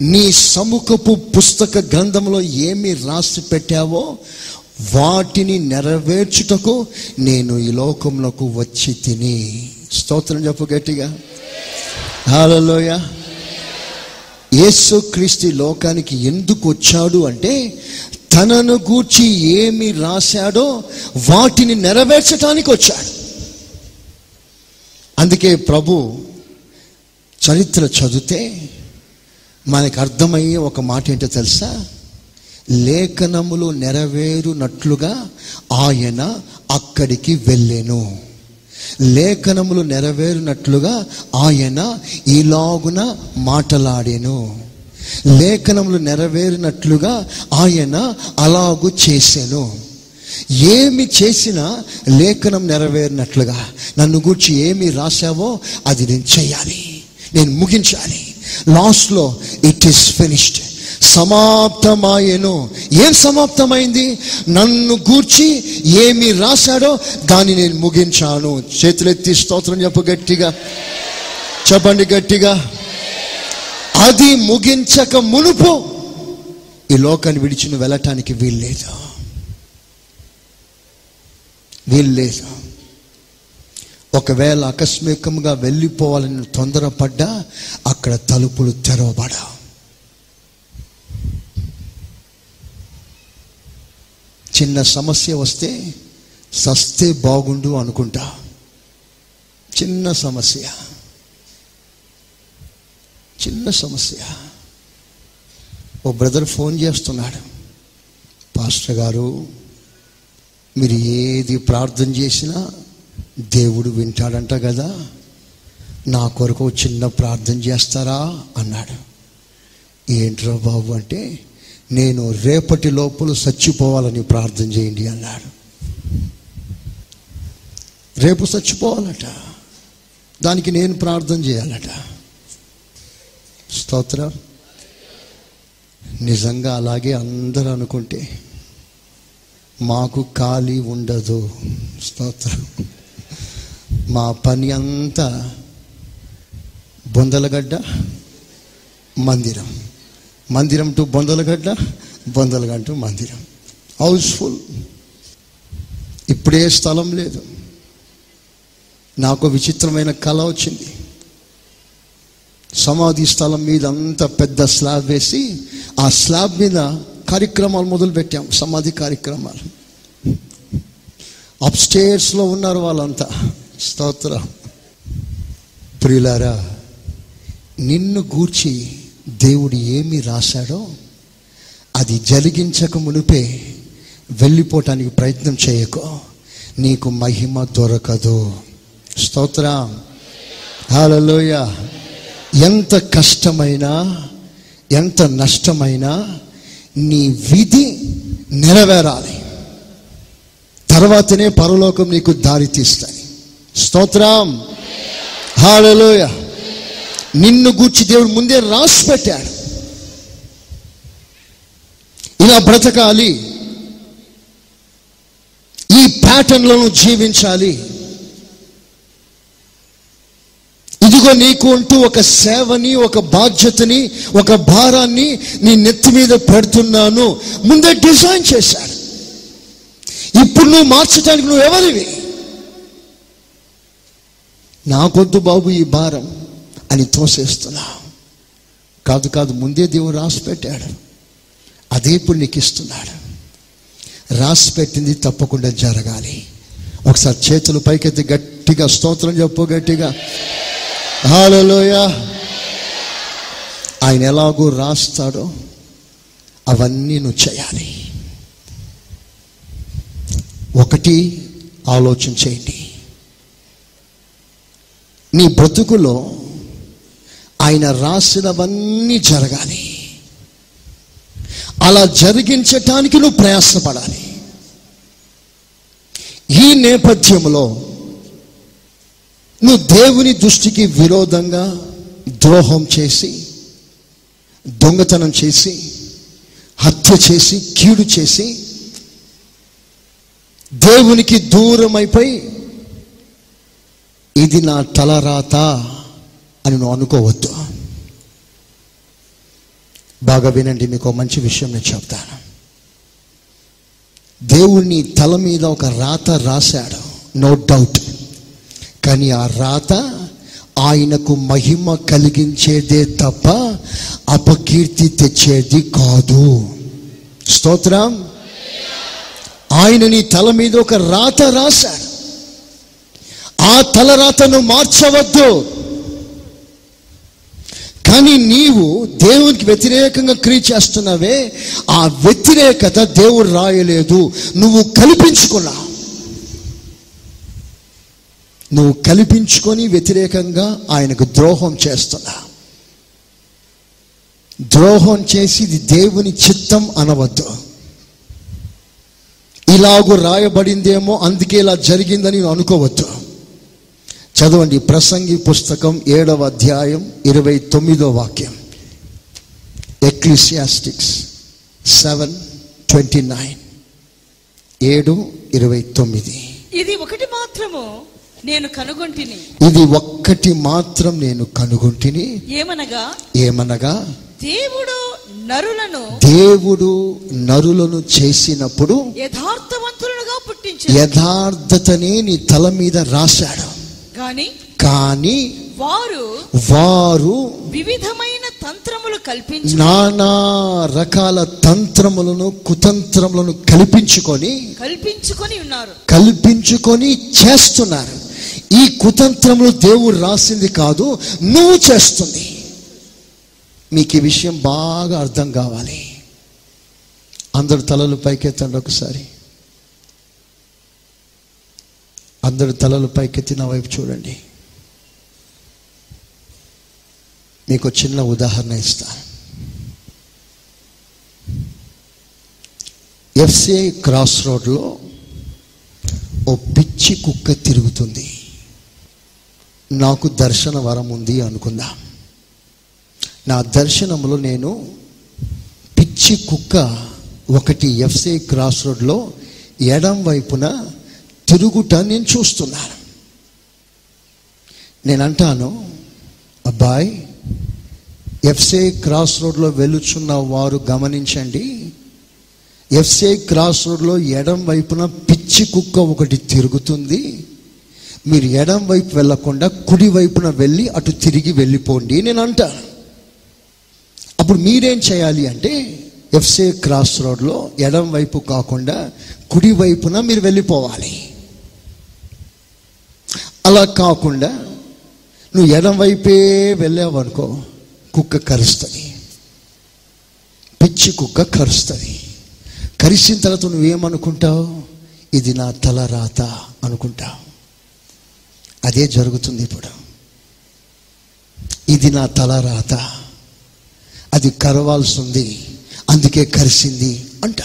నీ సముఖపు పుస్తక గ్రంథంలో ఏమి రాసి పెట్టావో వాటిని నెరవేర్చుటకు నేను ఈ లోకంలోకి వచ్చి తిని. స్తోత్రం చెప్పు గట్టిగా. హాలలోయ యేసుక్రీస్తు లోకానికి ఎందుకు వచ్చాడు అంటే తనను గూర్చి ఏమి రాశాడో వాటిని నెరవేర్చడానికి వచ్చాడు. అందుకే ప్రభు చరిత్ర చదివితే మనకు అర్థమయ్యే ఒక మాట ఏంటో తెలుసా? లేఖనములు నెరవేరునట్లుగా ఆయన అక్కడికి వెళ్ళాను. లేఖనములు నెరవేరునట్లుగా ఆయన ఈలాగున మాటలాడెను. లేఖనములు నెరవేరినట్లుగా ఆయన అలాగు చేశాను ఏమి చేసినా లేఖనం నెరవేరినట్లుగా నన్ను గూర్చి ఏమి రాశావో అది నేను చేయాలి. నేను ముగించాలి. లాస్ట్లో ఇట్ ఈస్ ఫినిష్డ్ సమాప్తమాయను. ఏం సమాప్తమైంది? నన్ను గూర్చి ఏమి రాశాడో దాన్ని నేను ముగించాను. చేతులెత్తి స్తోత్రం చెప్పు గట్టిగా. చెప్పండి గట్టిగా. అది ముగించక మునుపు ఈ లోకాన్ని విడిచి నువ్వు వెళ్ళటానికి వీల్లేదు? వీల్లేదు? ఒకవేళ ఆకస్మికంగా వెళ్ళిపోవాలని తొందరపడ్డా అక్కడ తలుపులు తెరవబడా చిన్న సమస్య వస్తే సస్తే బాగుండు అనుకుంటా. చిన్న సమస్య. చిన్న సమస్య. ఓ బ్రదర్ ఫోన్ చేస్తున్నాడు. పాస్టర్ గారు మీరు ఏది ప్రార్థన చేసినా దేవుడు వింటాడంట కదా నా కొరకు చిన్న ప్రార్థన చేస్తారా అన్నాడు. ఏంట్రా బాబు అంటే నేను రేపటి లోపల చచ్చిపోవాలని ప్రార్థన చేయండి అన్నాడు. రేపు చచ్చిపోవాలట. దానికి నేను ప్రార్థన చేయాలట. స్తోత్రం. నిజంగా అలాగే అందరూ అనుకుంటే మాకు ఖాళీ ఉండదు. స్తోత్రం. మా పని అంతా బొందలగడ్డ మందిరం. మందిరం టు బొందలగడ్డ బొందలగడ్డ టు మందిరం. హౌస్ఫుల్ ఇప్పుడే స్థలం లేదు. నాకు విచిత్రమైన కళ వచ్చింది. సమాధి స్థలం మీద అంత పెద్ద స్లాబ్ వేసి ఆ స్లాబ్ మీద కార్యక్రమాలు మొదలుపెట్టాము సమాధి కార్యక్రమాలు. అప్స్టేర్స్లో ఉన్నారు వాళ్ళంతా. స్తోత్రం. ప్రియులారా నిన్ను గూర్చి దేవుడు ఏమి రాశాడో అది జరిగించక మునిపే వెళ్ళిపోవటానికి ప్రయత్నం చేయకో. నీకు మహిమ దొరకదు. స్తోత్రం. హల్లెలూయ. ఎంత కష్టమైనా ఎంత నష్టమైనా నీ విధి నెరవేరాలి. తర్వాతనే పరలోకం నీకు దారి తీస్తాయి. స్తోత్రం. హాలలోయ నిన్ను గూర్చి దేవుడు ముందే రాసి పెట్టాడు ఇలా బ్రతకాలి. ఈ ప్యాటర్న్లను జీవించాలి. ఇదిగో నీకు అంటూ ఒక సేవని ఒక బాధ్యతని ఒక భారాన్ని నీ నెత్తి మీద పెడుతున్నాను. ముందే డిజైన్ చేశాడు. ఇప్పుడు నువ్వు మార్చడానికి నువ్వు ఎవరివి? నాకొద్దు బాబు ఈ భారం అని తోసేస్తున్నా. కాదు కాదు ముందే దేవుడు రాసి పెట్టాడు. అదే ఇప్పుడు నీకు ఇస్తున్నాడు. రాసి పెట్టింది తప్పకుండా జరగాలి. ఒకసారి చేతులు పైకెత్తి గట్టిగా స్తోత్రం చెప్పు గట్టిగా. హాలలోయ ఆయన ఎలాగో రాస్తాడో అవన్నీ నువ్వు చేయాలి. ఒకటి ఆలోచన చేయండి. నీ బ్రతుకులో ఆయన రాసినవన్నీ జరగాలి. అలా జరిగించటానికి నువ్వు ప్రయాసపడాలి. ఈ నేపథ్యంలో నువ్వు దేవుని దృష్టికి విరోధంగా ద్రోహం చేసి దొంగతనం చేసి హత్య చేసి కీడు చేసి దేవునికి దూరమైపోయి ఇది నా తలరాత అని నువ్వు అనుకోవద్దు. బాగా వినండి మీకు ఒక మంచి విషయం నేను చెప్తాను. దేవుణ్ణి తల మీద ఒక రాత రాశాడు నో డౌట్ కానీ ఆ రాత ఆయనకు మహిమ కలిగించేదే తప్ప అపకీర్తి తెచ్చేది కాదు. స్తోత్రం? ఆయన నీ తల మీద ఒక రాత రాశాడు. ఆ తలరాతను మార్చవద్దు. కానీ నీవు దేవునికి వ్యతిరేకంగా క్రియ చేస్తున్నావే ఆ వ్యతిరేకత దేవుడు రాయలేదు. నువ్వు కల్పించుకున్నా. నువ్వు కల్పించుకొని వ్యతిరేకంగా ఆయనకు ద్రోహం చేస్తున్నా. ద్రోహం చేసి ఇది దేవుని చిత్తం అనవద్దు. ఇలాగూ రాయబడిందేమో అందుకే ఇలా జరిగిందని నువ్వు అనుకోవద్దు. చదవండి ప్రసంగి పుస్తకం ఏడవ అధ్యాయం ఇరవై తొమ్మిదో వాక్యం. ఎక్లిసియాస్టిక్స్ సెవెన్ ట్వంటీ నైన్ ఏడు ఇరవై తొమ్మిది. ఇది ఒకటి మాత్రము నేను కనుగొంటిని. ఇది ఒక్కటి మాత్రం నేను కనుగొంటిని. ఏమనగా? ఏమనగా? దేవుడు నరులను దేవుడు నరులను చేసినప్పుడు యథార్థవంతులుగా పుట్టించాడు. యథార్థతనే నీ తల మీద రాశాడు. గాని కానీ వారు వారు వివిధమైన తంత్రములు కల్పించి నానా రకాల తంత్రములను కుతంత్రములను కల్పించుకొని కల్పించుకొని ఉన్నారు. కల్పించుకొని చేస్తున్నారు. ఈ కుతంత్రములు దేవుడు రాసింది కాదు నువ్వు చేస్తుంది. మీకు ఈ విషయం బాగా అర్థం కావాలి. అందరు తలలు పైకెత్తండి ఒకసారి. అందరు తలలు పైకెత్తి నా వైపు చూడండి. మీకు చిన్న ఉదాహరణ ఇస్తాను ఎఫ్సిఐ క్రాస్ రోడ్లో ఓ పిచ్చి కుక్క తిరుగుతుంది. నాకు దర్శన వరం ఉంది అనుకుందాం? నా దర్శనంలో నేను పిచ్చి కుక్క ఒకటి ఎఫ్సిఐ క్రాస్ రోడ్లో ఎడం వైపున తిరుగుట నేను చూస్తున్నాను నేను అంటాను అబ్బాయి ఎఫ్సే క్రాస్ రోడ్లో వెలుచున్న వారు గమనించండి. ఎఫ్సే క్రాస్ రోడ్లో ఎడం వైపున పిచ్చి కుక్క ఒకటి తిరుగుతుంది. మీరు ఎడం వైపు వెళ్ళకుండా కుడి వైపున వెళ్ళి అటు తిరిగి వెళ్ళిపోండి నేను అంటాను అప్పుడు మీరేం చేయాలి అంటే ఎఫ్సే క్రాస్ రోడ్లో ఎడం వైపు కాకుండా కుడి వైపున మీరు వెళ్ళిపోవాలి. అలా కాకుండా నువ్వు ఎడం వైపే వెళ్ళావనుకో కుక్క కరుస్తుంది. పిచ్చి కుక్క కరుస్తుంది. కరిసిన తర్వాత నువ్వేమనుకుంటావు? ఇది నా తల రాత అనుకుంటావు. అదే జరుగుతుంది ఇప్పుడు. ఇది నా తల రాత. అది కరవాల్సింది. అందుకే కరిసింది అంట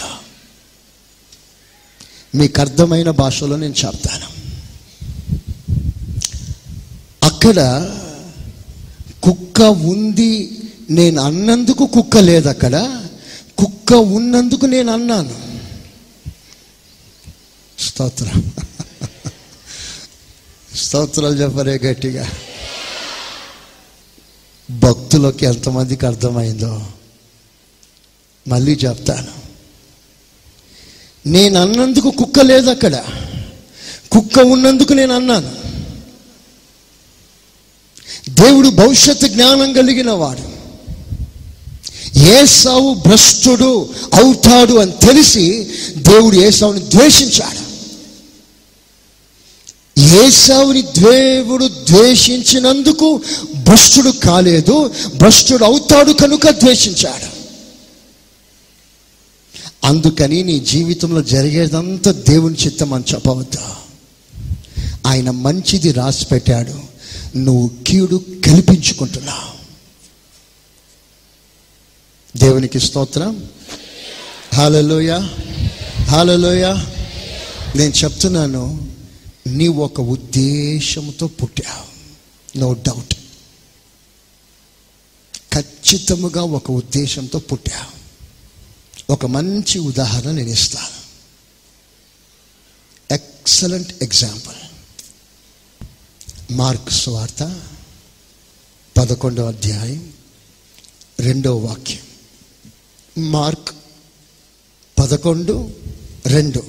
మీకు అర్థమైన భాషలో నేను చెప్తాను. అక్కడ కుక్క ఉంది నేను అన్నందుకు కుక్క లేదు అక్కడ. కుక్క ఉన్నందుకు నేను అన్నాను. స్తోత్రం. స్తోత్రాలు చెప్పరే గట్టిగా. భక్తులకి ఎంతమందికి అర్థమైందో మళ్ళీ చెప్తాను. నేను అన్నందుకు కుక్క లేదు అక్కడ. కుక్క ఉన్నందుకు నేను అన్నాను. దేవుడు భవిష్యత్తు జ్ఞానం కలిగిన వాడు. ఏసావు భ్రష్టుడు అవుతాడు అని తెలిసి దేవుడు ఏసావుని ద్వేషించాడు. ఏసావుని దేవుడు ద్వేషించినందుకు భ్రష్టుడు కాలేదు భ్రష్టుడు అవుతాడు కనుక ద్వేషించాడు. అందుకని నీ జీవితంలో జరిగేదంతా దేవుని చిత్తం అని చెప్పవద్దు? ఆయన మంచిది రాసి పెట్టాడు. నువ్వు కీడు కల్పించుకుంటున్నావు దేవునికి స్తోత్రం. హాలలోయ హాలలోయ నేను చెప్తున్నాను నీ ఒక ఉద్దేశంతో పుట్టావు. నో డౌట్ ఖచ్చితముగా ఒక ఉద్దేశంతో పుట్టావు. ఒక మంచి ఉదాహరణ నేను ఇస్తాను. ఎక్సలెంట్ ఎగ్జాంపుల్ మార్క్ స్వార్త పదకొండవ అధ్యాయం రెండవ వాక్యం. మార్క్ పదకొండు రెండు.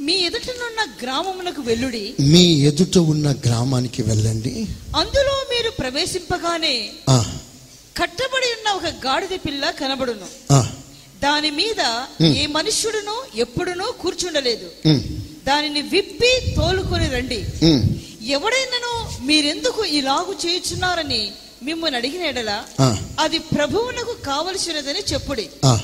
మీ ఎదుటనున్న గ్రామమునకు వెల్లుడి మీ ఎదుట ఉన్న గ్రామానికి వెళ్ళండి. అందులో మీరు ప్రవేశింపగానే కట్టబడి ఉన్న ఒక గాడిద పిల్ల కనబడును. దాని మీద. ఏ మనుష్యుడును ఎప్పుడునూ కూర్చుండలేదు. దానిని విప్పి తోలుకొని రండి. ఎవడైనను మీరెందుకు ఇలాగు చేయుచున్నారని మిమ్మల్ని అడిగిన ఎడల అది ప్రభువునకు కావలసినదని చెప్పుడి. ఆ.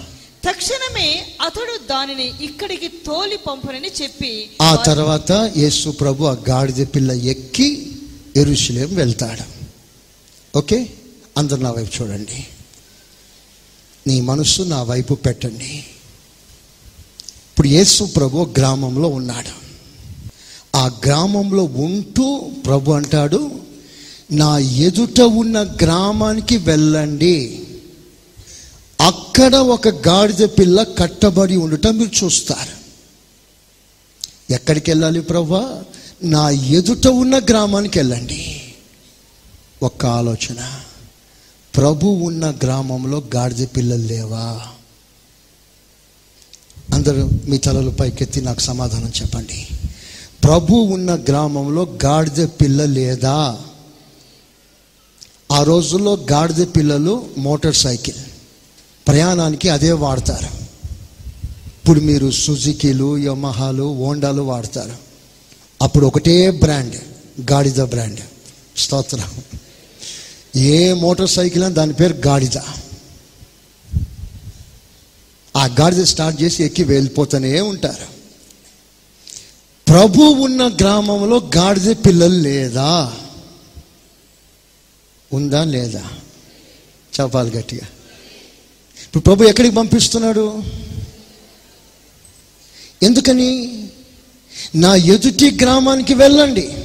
తక్షణమే అతడు దానిని ఇక్కడికి తోలి పంపునని చెప్పి ఆ తర్వాత యేసు ప్రభు ఆ గాడిద పిల్ల ఎక్కి ఎరుషులేం వెళ్తాడు. ఓకే? అందరు నా వైపు చూడండి. నీ మనస్సు నా వైపు పెట్టండి. ఇప్పుడు యేసు ప్రభు గ్రామంలో ఉన్నాడు. ఆ గ్రామంలో ఉంటూ ప్రభు అంటాడు నా ఎదుట ఉన్న గ్రామానికి వెళ్ళండి. అక్కడ ఒక గాడిద పిల్ల కట్టబడి ఉండటం మీరు చూస్తారు. ఎక్కడికి వెళ్ళాలి ప్రభా? నా ఎదుట ఉన్న గ్రామానికి వెళ్ళండి. ఒక్క ఆలోచన. ప్రభు ఉన్న గ్రామంలో గాడిద పిల్లలు లేవా? అందరూ మీ తలలు పైకెత్తి నాకు సమాధానం చెప్పండి. ప్రభు ఉన్న గ్రామంలో గాడిద పిల్ల లేదా? ఆ రోజుల్లో గాడిద పిల్లలు మోటార్ సైకిల్. ప్రయాణానికి అదే వాడతారు. ఇప్పుడు మీరు సుజుకీలు యమహాలు హోండాలు వాడతారు. అప్పుడు ఒకటే బ్రాండ్ గాడిద బ్రాండ్. స్తోత్రం. ఏ మోటార్ సైకిల్ అని దాని పేరు గాడిద. ఆ గాడిద స్టార్ట్ చేసి ఎక్కి వెళ్ళిపోతూనే ఉంటారు. ప్రభు ఉన్న గ్రామంలో గాడిద పిల్లలు లేదా? ఉందా లేదా? చెప్పాలి గట్టిగా. ఇప్పుడు ప్రభు ఎక్కడికి పంపిస్తున్నాడు? ఎందుకని? నా ఎదుటి గ్రామానికి వెళ్ళండి.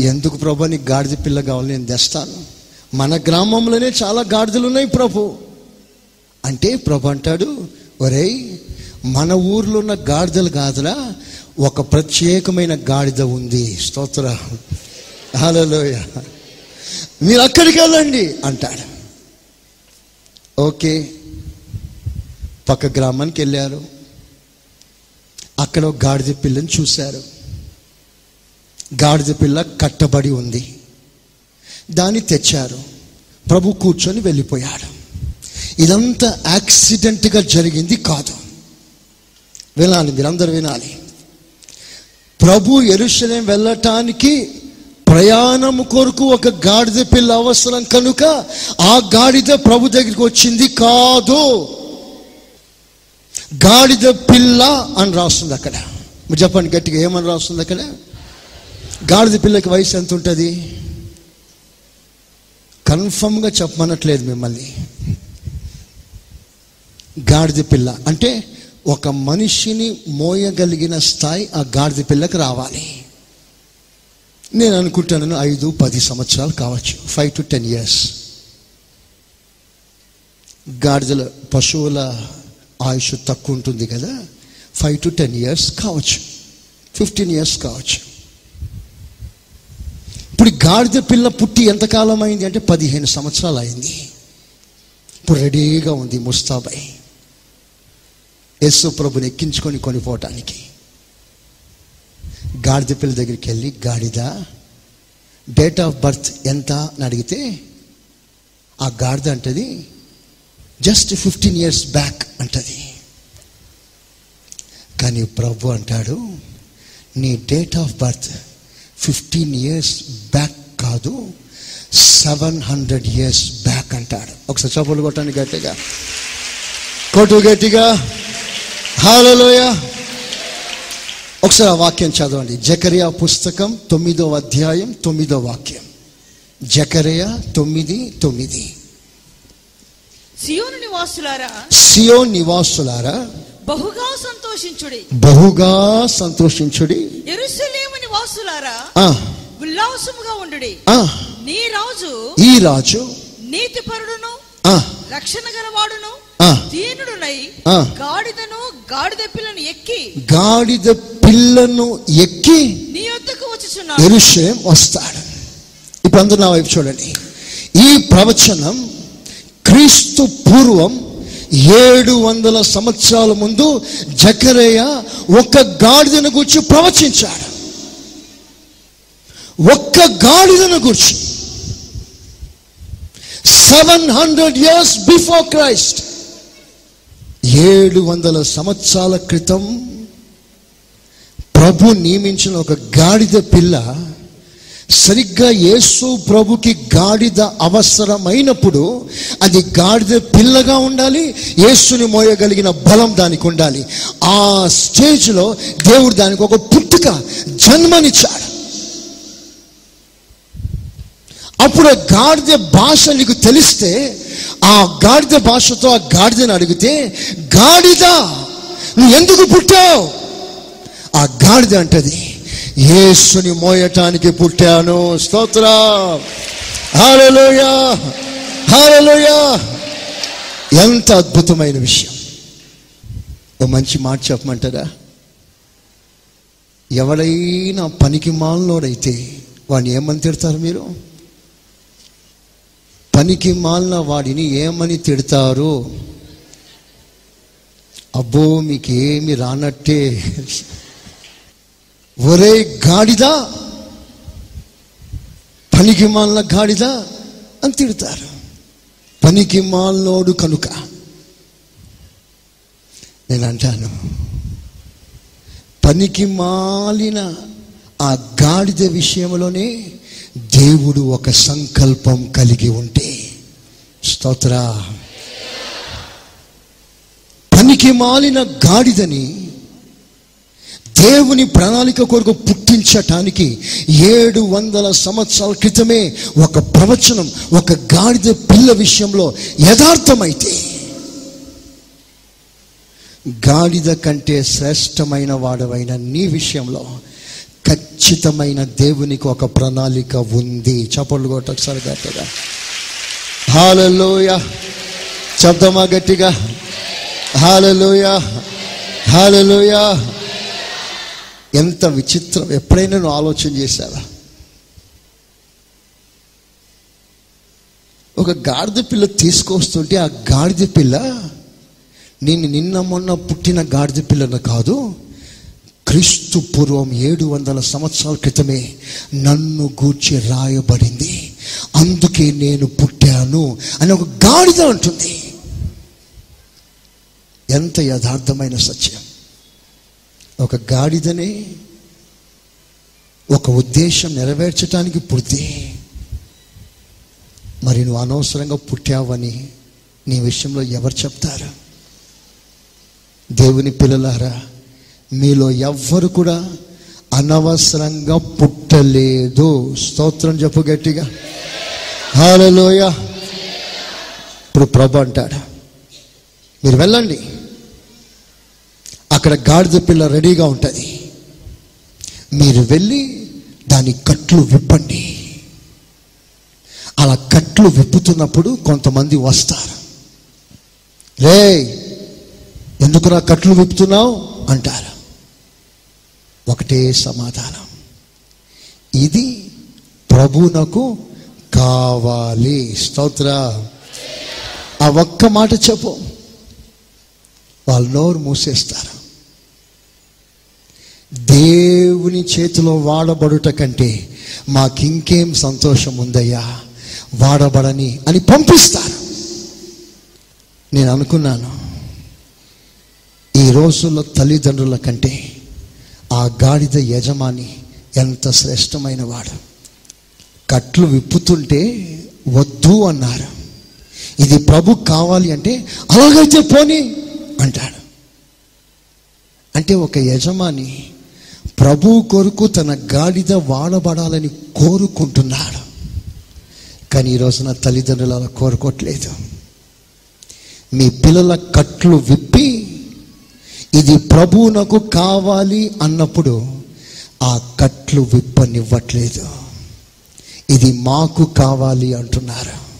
ఎందుకు ప్రభు నీకు గాడిద పిల్ల కావాలి? నేను తెస్తాను. మన గ్రామంలోనే చాలా గాడిదలు ఉన్నాయి ప్రభు. అంటే ప్రభు అంటాడు ఒరేయ్ మన ఊర్లో ఉన్న గాడిదలు కాదురా. ఒక ప్రత్యేకమైన గాడిద ఉంది. స్తోత్ర. హలోయ మీరు అక్కడికి వెళ్ళండి అంటాడు. ఓకే. పక్క గ్రామానికి వెళ్ళారు. అక్కడ ఒక గాడిద పిల్లని చూశారు. గాడిద పిల్ల కట్టబడి ఉంది. దాన్ని తెచ్చారు. ప్రభు కూర్చొని వెళ్ళిపోయాడు. ఇదంతా యాక్సిడెంట్గా జరిగింది కాదు. వినాలి మీరందరూ వినాలి. ప్రభు ఎరుషలేం వెళ్ళటానికి ప్రయాణం కొరకు ఒక గాడిద పిల్ల అవసరం కనుక ఆ గాడిద ప్రభు దగ్గరికి వచ్చింది కాదు. గాడిద పిల్ల అని రాస్తుంది అక్కడ. మీరు చెప్పండి గట్టిగా ఏమని రాస్తుంది అక్కడ? గాడిద పిల్లకి వయసు ఎంత ఉంటుంది? కన్ఫర్మ్గా చెప్పమనట్లేదు మిమ్మల్ని. గాడిద పిల్ల. అంటే ఒక మనిషిని మోయగలిగిన స్థాయి ఆ గాడిద పిల్లకి రావాలి. నేను అనుకుంటాను ఐదు పది సంవత్సరాలు కావచ్చు. ఫైవ్ టు టెన్ ఇయర్స్ గాడిదల పశువుల ఆయుష్ తక్కువ ఉంటుంది కదా. ఫైవ్ టు టెన్ ఇయర్స్ కావచ్చు. ఫిఫ్టీన్ ఇయర్స్ కావచ్చు. ఇప్పుడు గాడిద పిల్ల పుట్టి ఎంతకాలం అయింది అంటే పదిహేను సంవత్సరాలు అయింది. ఇప్పుడు రెడీగా ఉంది ముస్తాబాయ్ యేసు ప్రభుని ఎక్కించుకొని కొనిపోవటానికి. గాడిద పిల్ల దగ్గరికి వెళ్ళి గాడిద డేట్ ఆఫ్ బర్త్ ఎంత? అని అడిగితే ఆ గాడిద అంటది జస్ట్ ఫిఫ్టీన్ ఇయర్స్ బ్యాక్ అంటది. కానీ ప్రభు అంటాడు నీ date of birth fifteen years back కాదు సెవెన్ హండ్రెడ్ ఇయర్స్ బ్యాక్ అంటాడు. ఒకసారి చప్పులు కొట్టండి గట్టిగా. కొట్టు గట్టిగా. హాలలోయ ఒకసారి ఆ వాక్యం చదవండి. జకరియా పుస్తకం తొమ్మిదో అధ్యాయం తొమ్మిదో వాక్యం. జకరియా తొమ్మిది తొమ్మిది. సియోను నివాసులారా సియో నివాసులారా బహుగా సంతోషించుడి. బహుగా సంతోషించుడి. ఎరుసలేము నివాసులారా ఉల్లాసముగా ఉండుడి. నీ రాజు ఈ రాజు నీతిపరుడును రక్షణ గలవాడును దీనుడునై. గాడిదను గాడిద పిల్లను ఎక్కి గాడిద పిల్లను ఎక్కి నీ యొద్దకు వచ్చుచున్నాడు. ఎరుషేం వస్తాడు. ఇప్పుడు అందరూ నా వైపు చూడండి. ఈ ప్రవచనం క్రీస్తు పూర్వం ఏడు వందల సంవత్సరాల ముందు జకరేయ ఒక గాడిదను గురించి ప్రవచించాడు. ఒక్క గాడిదను గురించి. Seven hundred years before Christ ఏడు వందల సంవత్సరాల క్రితం ప్రభు నియమించిన ఒక గాడిద పిల్ల సరిగ్గా యేసు ప్రభుకి గాడిద అవసరమైనప్పుడు అది గాడిద పిల్లగా ఉండాలి యేసుని మోయగలిగిన బలం దానికి ఉండాలి. ఆ స్టేజ్లో దేవుడు దానికి ఒక పుట్టుక జన్మనిచ్చాడు. అప్పుడు గాడిద భాష నీకు తెలిస్తే ఆ గాడిద భాషతో ఆ గాడిదని అడిగితే గాడిద నువ్వు ఎందుకు పుట్టావు? ఆ గాడిద అంటది యేసుని మోయటానికి పుట్టాను స్తోత్ర. హారలోయా హారలోయా ఎంత అద్భుతమైన విషయం. ఓ మంచి మాట చెప్పమంటారా? ఎవడైనా పనికి మాలనోడైతే వాడిని ఏమని తిడతారు మీరు? పనికి మాలిన వాడిని ఏమని తిడతారు? అబ్బో మీకేమి రానట్టే. ఒరే గాడిదా పనికి మాలిన గాడిదా అని తిడతారు. పనికి మాలినోడు కనుక. నేను అంటాను పనికి మాలిన ఆ గాడిద విషయంలోనే దేవుడు ఒక సంకల్పం కలిగి ఉంటే. స్తోత్ర. పనికి మాలిన గాడిదని దేవుని ప్రణాళిక కొరకు పుట్టించటానికి ఏడు వందల సంవత్సరాల క్రితమే ఒక ప్రవచనం ఒక గాడిద పిల్ల విషయంలో యథార్థమైతే. గాడిద కంటే శ్రేష్టమైన వాడవైన నీ విషయంలో ఖచ్చితమైన దేవునికి ఒక ప్రణాళిక ఉంది. చప్పట్లు కొట్ట ఒకసారి గట్టిగా హాలలోయ. చెప్దామా గట్టిగా? హాలలోయ. హాలలోయ. ఎంత విచిత్రం. ఎప్పుడైనా నువ్వు ఆలోచన చేశావా? ఒక గాడిద పిల్ల తీసుకొస్తుంటే ఆ గాడిద పిల్ల నేను నిన్న మొన్న పుట్టిన గాడిద పిల్లను కాదు? క్రీస్తు పూర్వం ఏడు వందల సంవత్సరాల క్రితమే నన్ను గూర్చి రాయబడింది. అందుకే నేను పుట్టాను అని ఒక గాడిద అంటుంది. ఎంత యథార్థమైన సత్యం. ఒక గాడిదనే ఒక ఉద్దేశం నెరవేర్చడానికి పుడితే మరి నువ్వు అనవసరంగా పుట్టావని నీ విషయంలో ఎవరు చెప్తారు? దేవుని పిల్లలారా మీలో ఎవ్వరు కూడా అనవసరంగా పుట్టలేదు. స్తోత్రం చెప్పు గట్టిగా. హాలలోయ ఇప్పుడు ప్రభు అంటాడు మీరు వెళ్ళండి. అక్కడ గాడిద పిల్ల రెడీగా ఉంటుంది. మీరు వెళ్ళి దాని కట్లు విప్పండి. అలా కట్లు విప్పుతున్నప్పుడు కొంతమంది వస్తారు. రే ఎందుకురా కట్లు విప్పుతున్నావు? అంటారు. ఒకటే సమాధానం. ఇది ప్రభునకు కావాలి. స్తోత్ర. ఆ ఒక్క మాట చెప్పు. వాళ్ళు నోరు మూసేస్తారు. దేవుని చేతిలో వాడబడుట కంటే మాకింకేం సంతోషం ఉందయ్యా? వాడబడని అని పంపిస్తారు. నేను అనుకున్నాను. ఈ రోజుల్లో తల్లిదండ్రుల కంటే ఆ గాడిద యజమాని ఎంత శ్రేష్టమైన వాడు. కట్లు విప్పుతుంటే వద్దు అన్నారు. ఇది ప్రభు కావాలి అంటే అలాగైతే పోని అంటాడు. అంటే ఒక యజమాని ప్రభు కొరకు తన గాడిద వాడబడాలని కోరుకుంటున్నాడు. కానీ ఈ రోజున తల్లిదండ్రులు అలా కోరుకోవట్లేదు. మీ పిల్లల కట్లు విప్ ఇది ప్రభువునకు కావాలి అన్నప్పుడు ఆ కట్లు విప్పనివ్వట్లేదు. ఇది మాకు కావాలి అంటున్నారు.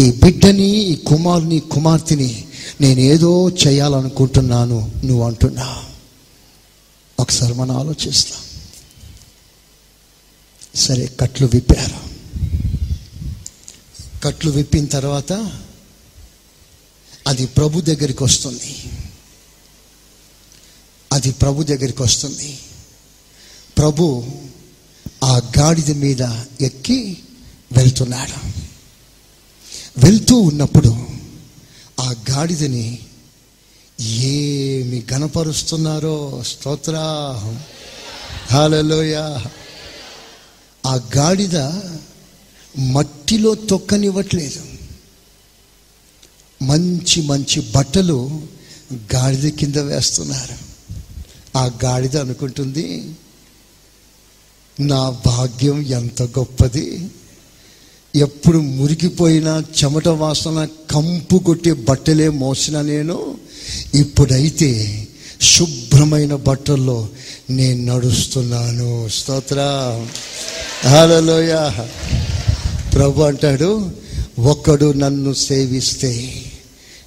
ఈ బిడ్డని ఈ కుమారుని కుమార్తెని నేనేదో చేయాలనుకుంటున్నాను నువ్వు అంటున్నా. ఒకసారి మనం ఆలోచిస్తాం. సరే కట్లు విప్పారు. కట్లు విప్పిన తర్వాత అది ప్రభు దగ్గరికి వస్తుంది. అది ప్రభు దగ్గరికి వస్తుంది. ప్రభు ఆ గాడిద మీద ఎక్కి వెళ్తున్నాడు. వెళ్తూ ఉన్నప్పుడు ఆ గాడిదని ఏమి గణపరుస్తున్నారో స్తోత్ర. హాలలోయ ఆ గాడిద మట్టిలో తొక్కనివ్వట్లేదు. మంచి మంచి బట్టలు గాడిద కింద వేస్తున్నారు. ఆ గాడిద అనుకుంటుంది నా భాగ్యం ఎంత గొప్పది. ఎప్పుడు మురికిపోయిన చెమట వాసన కంపు కొట్టే బట్టలే మోసిన నేను. ఇప్పుడైతే శుభ్రమైన బట్టల్లో నేను నడుస్తున్నాను. స్తోత్ర. హలోయ ప్రభు అంటాడు ఒకడు నన్ను సేవిస్తే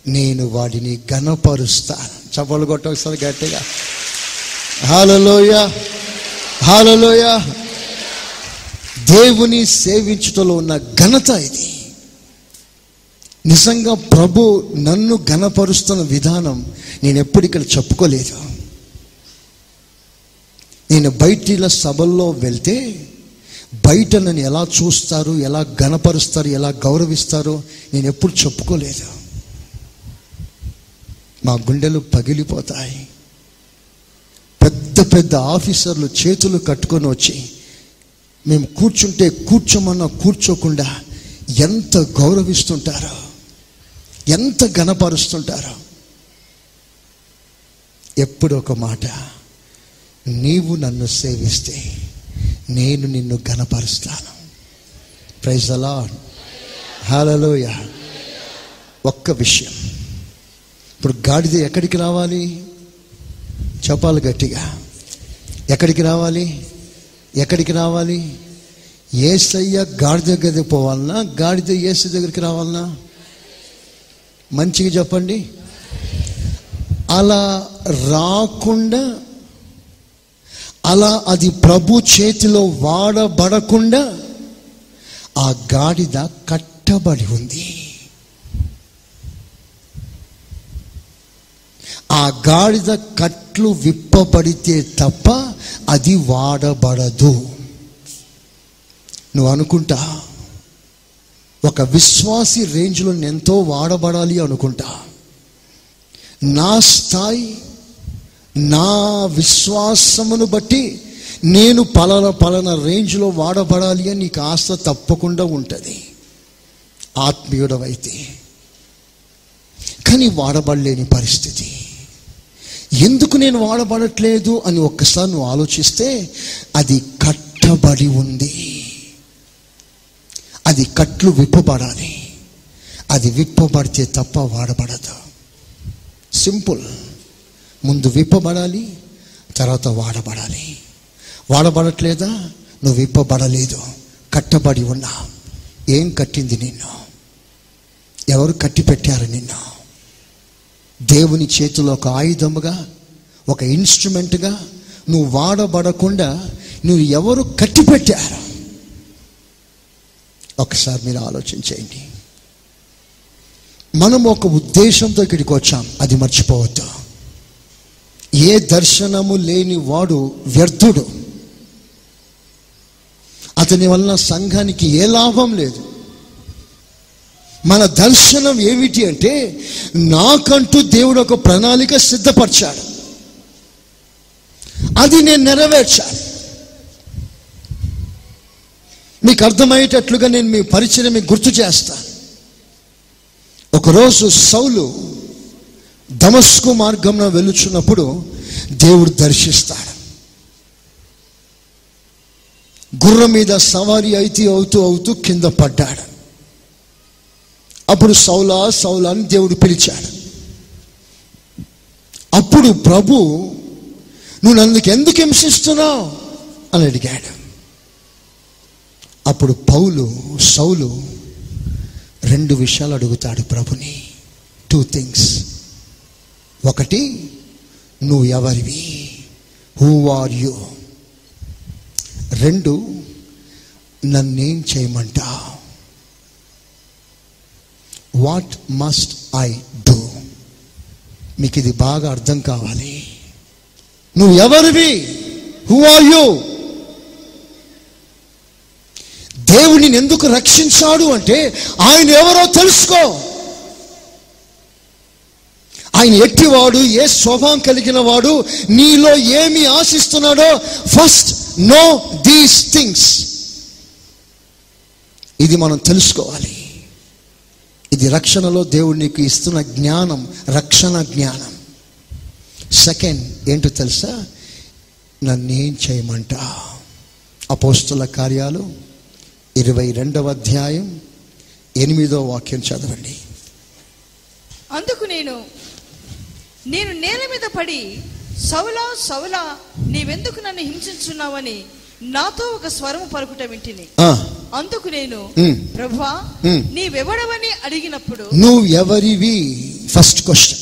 నేను వాడిని గణపరుస్తాను చప్పలు కొట్ట ఒకసారి గట్టిగా. హాలలోయ హాలలోయ. దేవుని సేవించుటలో ఉన్న ఘనత ఇది. నిజంగా ప్రభు నన్ను ఘనపరుస్తున్న విధానం నేను ఎప్పుడు ఇక్కడ చెప్పుకోలేదు. నేను బయటిల సభల్లో వెళ్తే బయట నన్ను ఎలా చూస్తారు ఎలా గణపరుస్తారు ఎలా గౌరవిస్తారో నేను ఎప్పుడు చెప్పుకోలేదు. మా గుండెలు పగిలిపోతాయి. పెద్ద పెద్ద ఆఫీసర్లు చేతులు కట్టుకొని వచ్చి మేము కూర్చుంటే కూర్చోమన్నా కూర్చోకుండా ఎంత గౌరవిస్తుంటారో ఎంత గణపరుస్తుంటారో ఎప్పుడు ఒక మాట నీవు నన్ను సేవిస్తే నేను నిన్ను గణపరుస్తాను ప్రైజ్ అలా హాలలోయ ఒక్క విషయం. ఇప్పుడు గాడిద ఎక్కడికి రావాలి? చెప్పాలి గట్టిగా. ఎక్కడికి రావాలి? ఎక్కడికి రావాలి? ఏసయ్య గాడిద దగ్గరికి పోవాలన్నా గాడిద ఏసు దగ్గరికి రావాలన్నా మంచిగా చెప్పండి. అలా రాకుండా అలా అది ప్రభు చేతిలో వాడబడకుండా ఆ గాడిద కట్టబడి ఉంది. ఆ గాడిద కట్లు విప్పబడితే తప్ప అది వాడబడదు. నువ్వు అనుకుంటా? ఒక విశ్వాసి రేంజ్లో ఎంతో వాడబడాలి అనుకుంటా? నా స్థాయి నా విశ్వాసమును బట్టి నేను పలాన పలన రేంజ్లో వాడబడాలి అని నీకు ఆశ తప్పకుండా ఉంటుంది. ఆత్మీయుడవైతే. కానీ వాడబడలేని పరిస్థితి. ఎందుకు నేను వాడబడట్లేదు అని ఒక్కసారి నువ్వు ఆలోచిస్తే అది కట్టబడి ఉంది. అది కట్లు విప్పబడాలి. అది విప్పబడితే తప్ప వాడబడదు. సింపుల్. ముందు విప్పబడాలి తర్వాత వాడబడాలి. వాడబడట్లేదా? నువ్వు విప్పబడలేదు. కట్టబడి ఉన్నా. ఏం కట్టింది నిన్ను? ఎవరు కట్టి పెట్టారు నిన్ను? దేవుని చేతిలో ఒక ఆయుధముగా ఒక ఇన్స్ట్రుమెంట్గా నువ్వు వాడబడకుండా నువ్వు ఎవరు కట్టి పెట్టారు ఒకసారి మీరు ఆలోచించేయండి మనం ఒక ఉద్దేశంతో ఇక్కడికి వచ్చాం. అది మర్చిపోవద్దు. ఏ దర్శనము లేని వాడు వ్యర్థుడు. అతని వలన సంఘానికి ఏ లాభం లేదు. మన దర్శనం ఏమిటి అంటే నాకంటూ దేవుడు ఒక ప్రణాళిక సిద్ధపరిచాడు. అది నేను నెరవేర్చాను. మీకు అర్థమయ్యేటట్లుగా నేను మీ పరిచయం మీకు గుర్తు చేస్తాను ఒకరోజు సౌలు దమస్కు మార్గంలో వెలుచున్నప్పుడు దేవుడు దర్శిస్తాడు. గుర్రం మీద సవారీ అయితే అవుతూ అవుతూ కింద పడ్డాడు. అప్పుడు సౌలా సౌలా అని దేవుడు పిలిచాడు. అప్పుడు ప్రభు నువ్వు నన్ను ఎందుకు హింసిస్తున్నావు? అని అడిగాడు. అప్పుడు పౌలు సౌలు రెండు విషయాలు అడుగుతాడు ప్రభుని. టూ థింగ్స్ ఒకటి నువ్వు ఎవరివి? హూ ఆర్ యూ రెండు నన్నేం చేయమంటావు? వాట్ మస్ట్ ఐ డూ మీకు ఇది బాగా అర్థం కావాలి. నువ్వు ఎవరివి? హూ ఆర్ యు దేవుడిని ఎందుకు రక్షించాడు అంటే ఆయన ఎవరో తెలుసుకో. ఆయన ఎట్టివాడు ఏ స్వభావం కలిగిన వాడు నీలో ఏమి ఆశిస్తున్నాడో ఫస్ట్ నో దీస్ థింగ్స్ ఇది మనం తెలుసుకోవాలి. ఇది రక్షణలో దేవుడు నీకు ఇస్తున్న జ్ఞానం రక్షణ జ్ఞానం. సెకండ్ ఏంటో తెలుసా? నన్నేం చేయమంట? అపోస్తుల కార్యాలు ఇరవై రెండవ అధ్యాయం ఎనిమిదో వాక్యం చదవండి. అందుకు నేను నేను నేల మీద పడి సౌలా సౌలా నీవెందుకు నన్ను హింసించున్నావని నాతో ఒక స్వరము పలుకుట వింటిని. అందుకు నేను ఉమ్. ప్రభువా ఉమ్. నీవెవడవని అడిగినప్పుడు నువ్వు ఎవరివి ఫస్ట్ క్వశ్చన్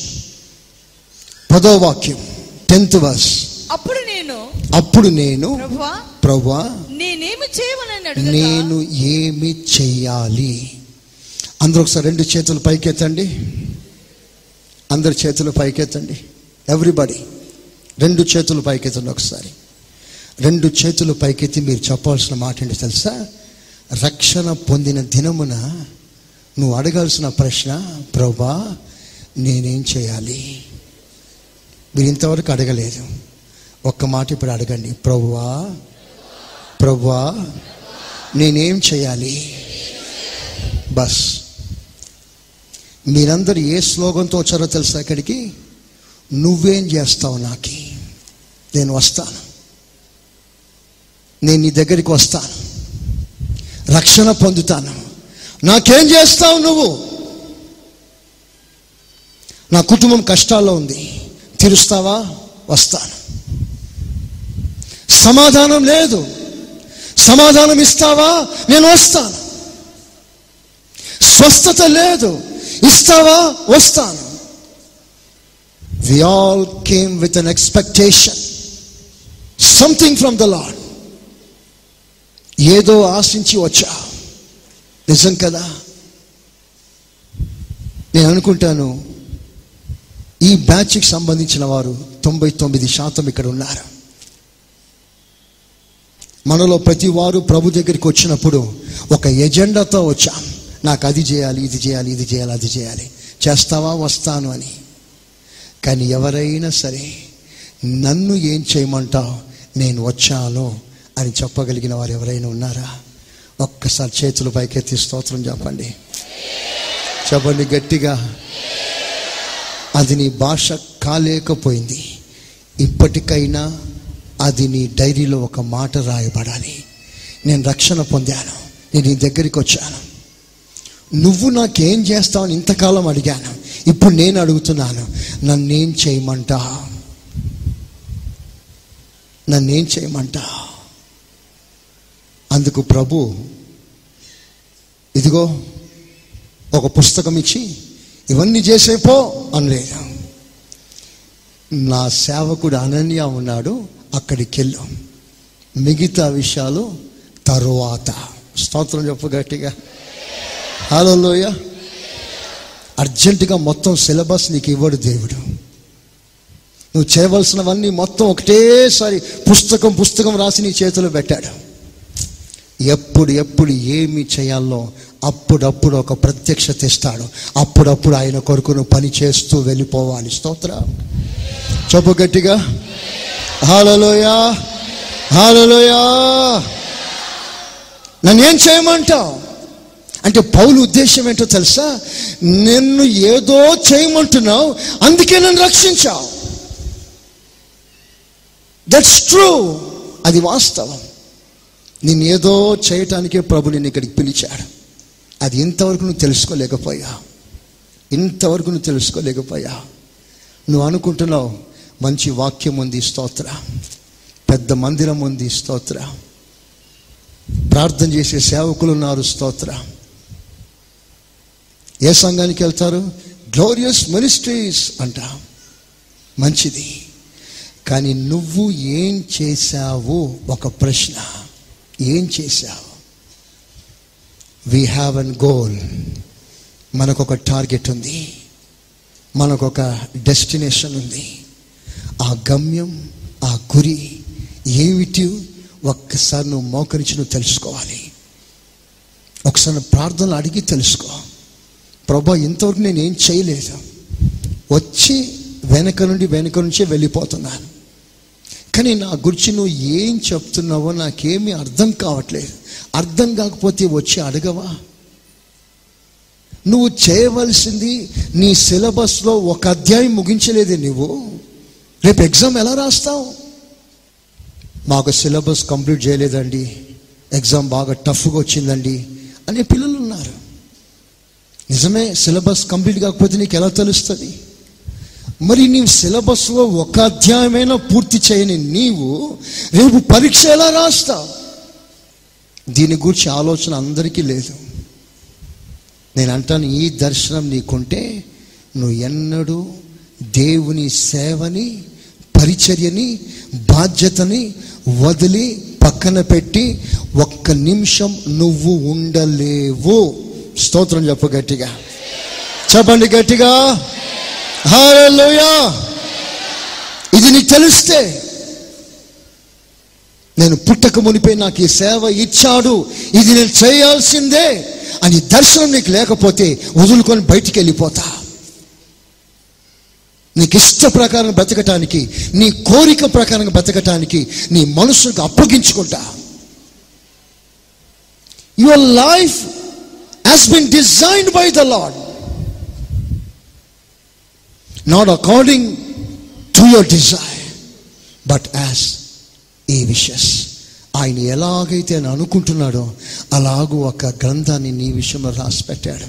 పదో వాక్యం టెన్త్ వర్స్ అప్పుడు నేను అప్పుడు నేను ప్రభువా ప్రభా నేనేమి అడుగుతా నేను ఏమి చెయ్యాలి అందరూ ఒకసారి రెండు చేతులు పైకెత్తండి. అందరి చేతులు పైకెత్తండి. ఎవ్రీబడి రెండు చేతులు పైకెత్తండి ఒకసారి. రెండు చేతులు పైకెత్తి మీరు చెప్పాల్సిన మాట ఏంటి తెలుసా? రక్షణ పొందిన దినమున నువ్వు అడగాల్సిన ప్రశ్న ప్రభా నేనేం చేయాలి? మీరు ఇంతవరకు అడగలేదు. ఒక్క మాట ఇప్పుడు అడగండి. ప్రభువా ప్రభువా నేనేం చేయాలి? బస్. మీరందరూ ఏ స్లోగన్తో వచ్చారో తెలుసా ఇక్కడికి నువ్వేం చేస్తావు నాకి? నేను వస్తాను. నేను నీ దగ్గరికి వస్తాను. రక్షణ పొందుతాను. నాకేం చేస్తావు నువ్వు? నా కుటుంబం కష్టాల్లో ఉంది. తీరుస్తావా? వస్తాను. సమాధానం లేదు. సమాధానం ఇస్తావా? నేను వస్తాను. స్వస్థత లేదు. ఇస్తావా? వస్తాను. We all came with an expectation something from the Lord ఏదో ఆశించి వచ్చా. నిజం కదా? నేను అనుకుంటాను ఈ బ్యాచ్కి సంబంధించిన వారు తొంభై తొమ్మిది శాతం ఇక్కడ ఉన్నారు. మనలో ప్రతి వారు ప్రభు దగ్గరికి వచ్చినప్పుడు ఒక ఎజెండాతో వచ్చాం. నాకు అది చేయాలి ఇది చేయాలి ఇది చేయాలి అది చేయాలి. చేస్తావా? వస్తాను అని. కానీ ఎవరైనా సరే నన్ను ఏం చేయమంటావు? నేను వచ్చాను. అని చెప్పగలిగిన వారు ఎవరైనా ఉన్నారా? ఒక్కసారి చేతులు పైకెత్తి స్తోత్రం చెప్పండి. చెప్పండి గట్టిగా. అది నీ భాష కాలేకపోయింది. ఇప్పటికైనా అది నీ డైరీలో ఒక మాట రాయబడాలి. నేను రక్షణ పొందాను. నేను నీ దగ్గరికి వచ్చాను. నువ్వు నాకేం చేస్తావని ఇంతకాలం అడిగాను. ఇప్పుడు నేను అడుగుతున్నాను. నన్నేం చేయమంటా నన్నేం చేయమంటా అందుకు ప్రభు ఇదిగో ఒక పుస్తకం ఇచ్చి ఇవన్నీ చేసేపో అనలేదు నా సేవకుడు అనన్య ఉన్నాడు అక్కడికి వెళ్ళాం మిగతా విషయాలు తరువాత. స్తోత్రం చెప్పు గట్టిగా. హలోయ అర్జెంటుగా మొత్తం సిలబస్ నీకు ఇవ్వడు దేవుడు. నువ్వు చేయవలసినవన్నీ మొత్తం ఒకటేసారి పుస్తకం పుస్తకం రాసి నీ చేతిలో పెట్టాడు. ఎప్పుడు ఎప్పుడు ఏమి చేయాలో అప్పుడప్పుడు ఒక ప్రత్యక్షత ఇస్తాడు అప్పుడప్పుడు ఆయన కొరకును పని చేస్తూ వెళ్ళిపోవాలి. స్తోత్ర. చెప్పు గట్టిగా. హాలలోయా హాలలోయా నన్ను ఏం చేయమంటావు? అంటే పౌలు ఉద్దేశం ఏంటో తెలుసా? నిన్ను ఏదో చేయమంటున్నావు అందుకే నన్ను రక్షించావు. దట్స్ ట్రూ అది వాస్తవం. నేను ఏదో చేయటానికే ప్రభు నేను ఇక్కడికి పిలిచాడు. అది ఇంతవరకు నువ్వు తెలుసుకోలేకపోయా? ఇంతవరకు నువ్వు తెలుసుకోలేకపోయా? నువ్వు అనుకుంటున్నావు మంచి వాక్యం ఉంది స్తోత్ర. పెద్ద మందిరం ఉంది స్తోత్ర. ప్రార్థన చేసే సేవకులు ఉన్నారు స్తోత్ర. ఏ సంఘానికి వెళ్తారు? గ్లోరియస్ మినిస్ట్రీస్ అంట. మంచిది. కానీ నువ్వు ఏం చేశావు? ఒక ప్రశ్న. ఏం చేశావు? వీ హ్యావ్ అన్ గోల్ మనకు ఒక టార్గెట్ ఉంది. మనకు ఒక డెస్టినేషన్ ఉంది. ఆ గమ్యం ఆ గురి ఏమిటి? ఒక్కసారి నువ్వు మోకరించి నువ్వు తెలుసుకోవాలి. ఒకసారి ప్రార్థనలు అడిగి తెలుసుకో. ప్రభా ఇంతవరకు నేను ఏం చేయలేదు. వచ్చి వెనక నుండి వెనక నుంచే వెళ్ళిపోతున్నాను. కానీ నా గురించి నువ్వు ఏం చెప్తున్నావో నాకేమీ అర్థం కావట్లేదు. అర్థం కాకపోతే వచ్చి అడగవా? నువ్వు చేయవలసింది నీ సిలబస్లో ఒక అధ్యాయం ముగించలేదే నువ్వు. రేపు ఎగ్జామ్ ఎలా రాస్తావు? మాకు సిలబస్ కంప్లీట్ చేయలేదండి. ఎగ్జామ్ బాగా టఫ్గా వచ్చిందండి అనే పిల్లలు ఉన్నారు. నిజమే సిలబస్ కంప్లీట్ కాకపోతే నీకు ఎలా తెలుస్తుంది? మరి నీవు సిలబస్లో ఒక అధ్యాయమైనా పూర్తి చేయని నీవు రేపు పరీక్ష ఎలా రాస్తావు దీని గురించి ఆలోచన అందరికీ లేదు. నేను అంటాను ఈ దర్శనం నీకుంటే నువ్వు ఎన్నడూ దేవుని సేవని పరిచర్యని బాధ్యతని వదిలి పక్కన పెట్టి ఒక్క నిమిషం నువ్వు ఉండలేవు. స్తోత్రం చెప్పు గట్టిగా. చెప్పండి గట్టిగా. హలోయా ఇది నీకు తెలిస్తే నేను పుట్టక మునిపే నాకు ఈ సేవ ఇచ్చాడు. ఇది నేను చేయాల్సిందే అని దర్శనం నీకు లేకపోతే వదులుకొని బయటికి వెళ్ళిపోతా. నీకు ఇష్ట ప్రకారం బ్రతకటానికి నీ కోరిక ప్రకారం బ్రతకటానికి నీ మనసుకు అప్పగించుకుంటా. Your life has been designed by the Lord not according to your desire but as a wishes. ఆయన ఎలాగైతే అని అనుకుంటున్నాడో అలాగూ ఒక గ్రంథాన్ని నీ విషయంలో రాసి పెట్టాడు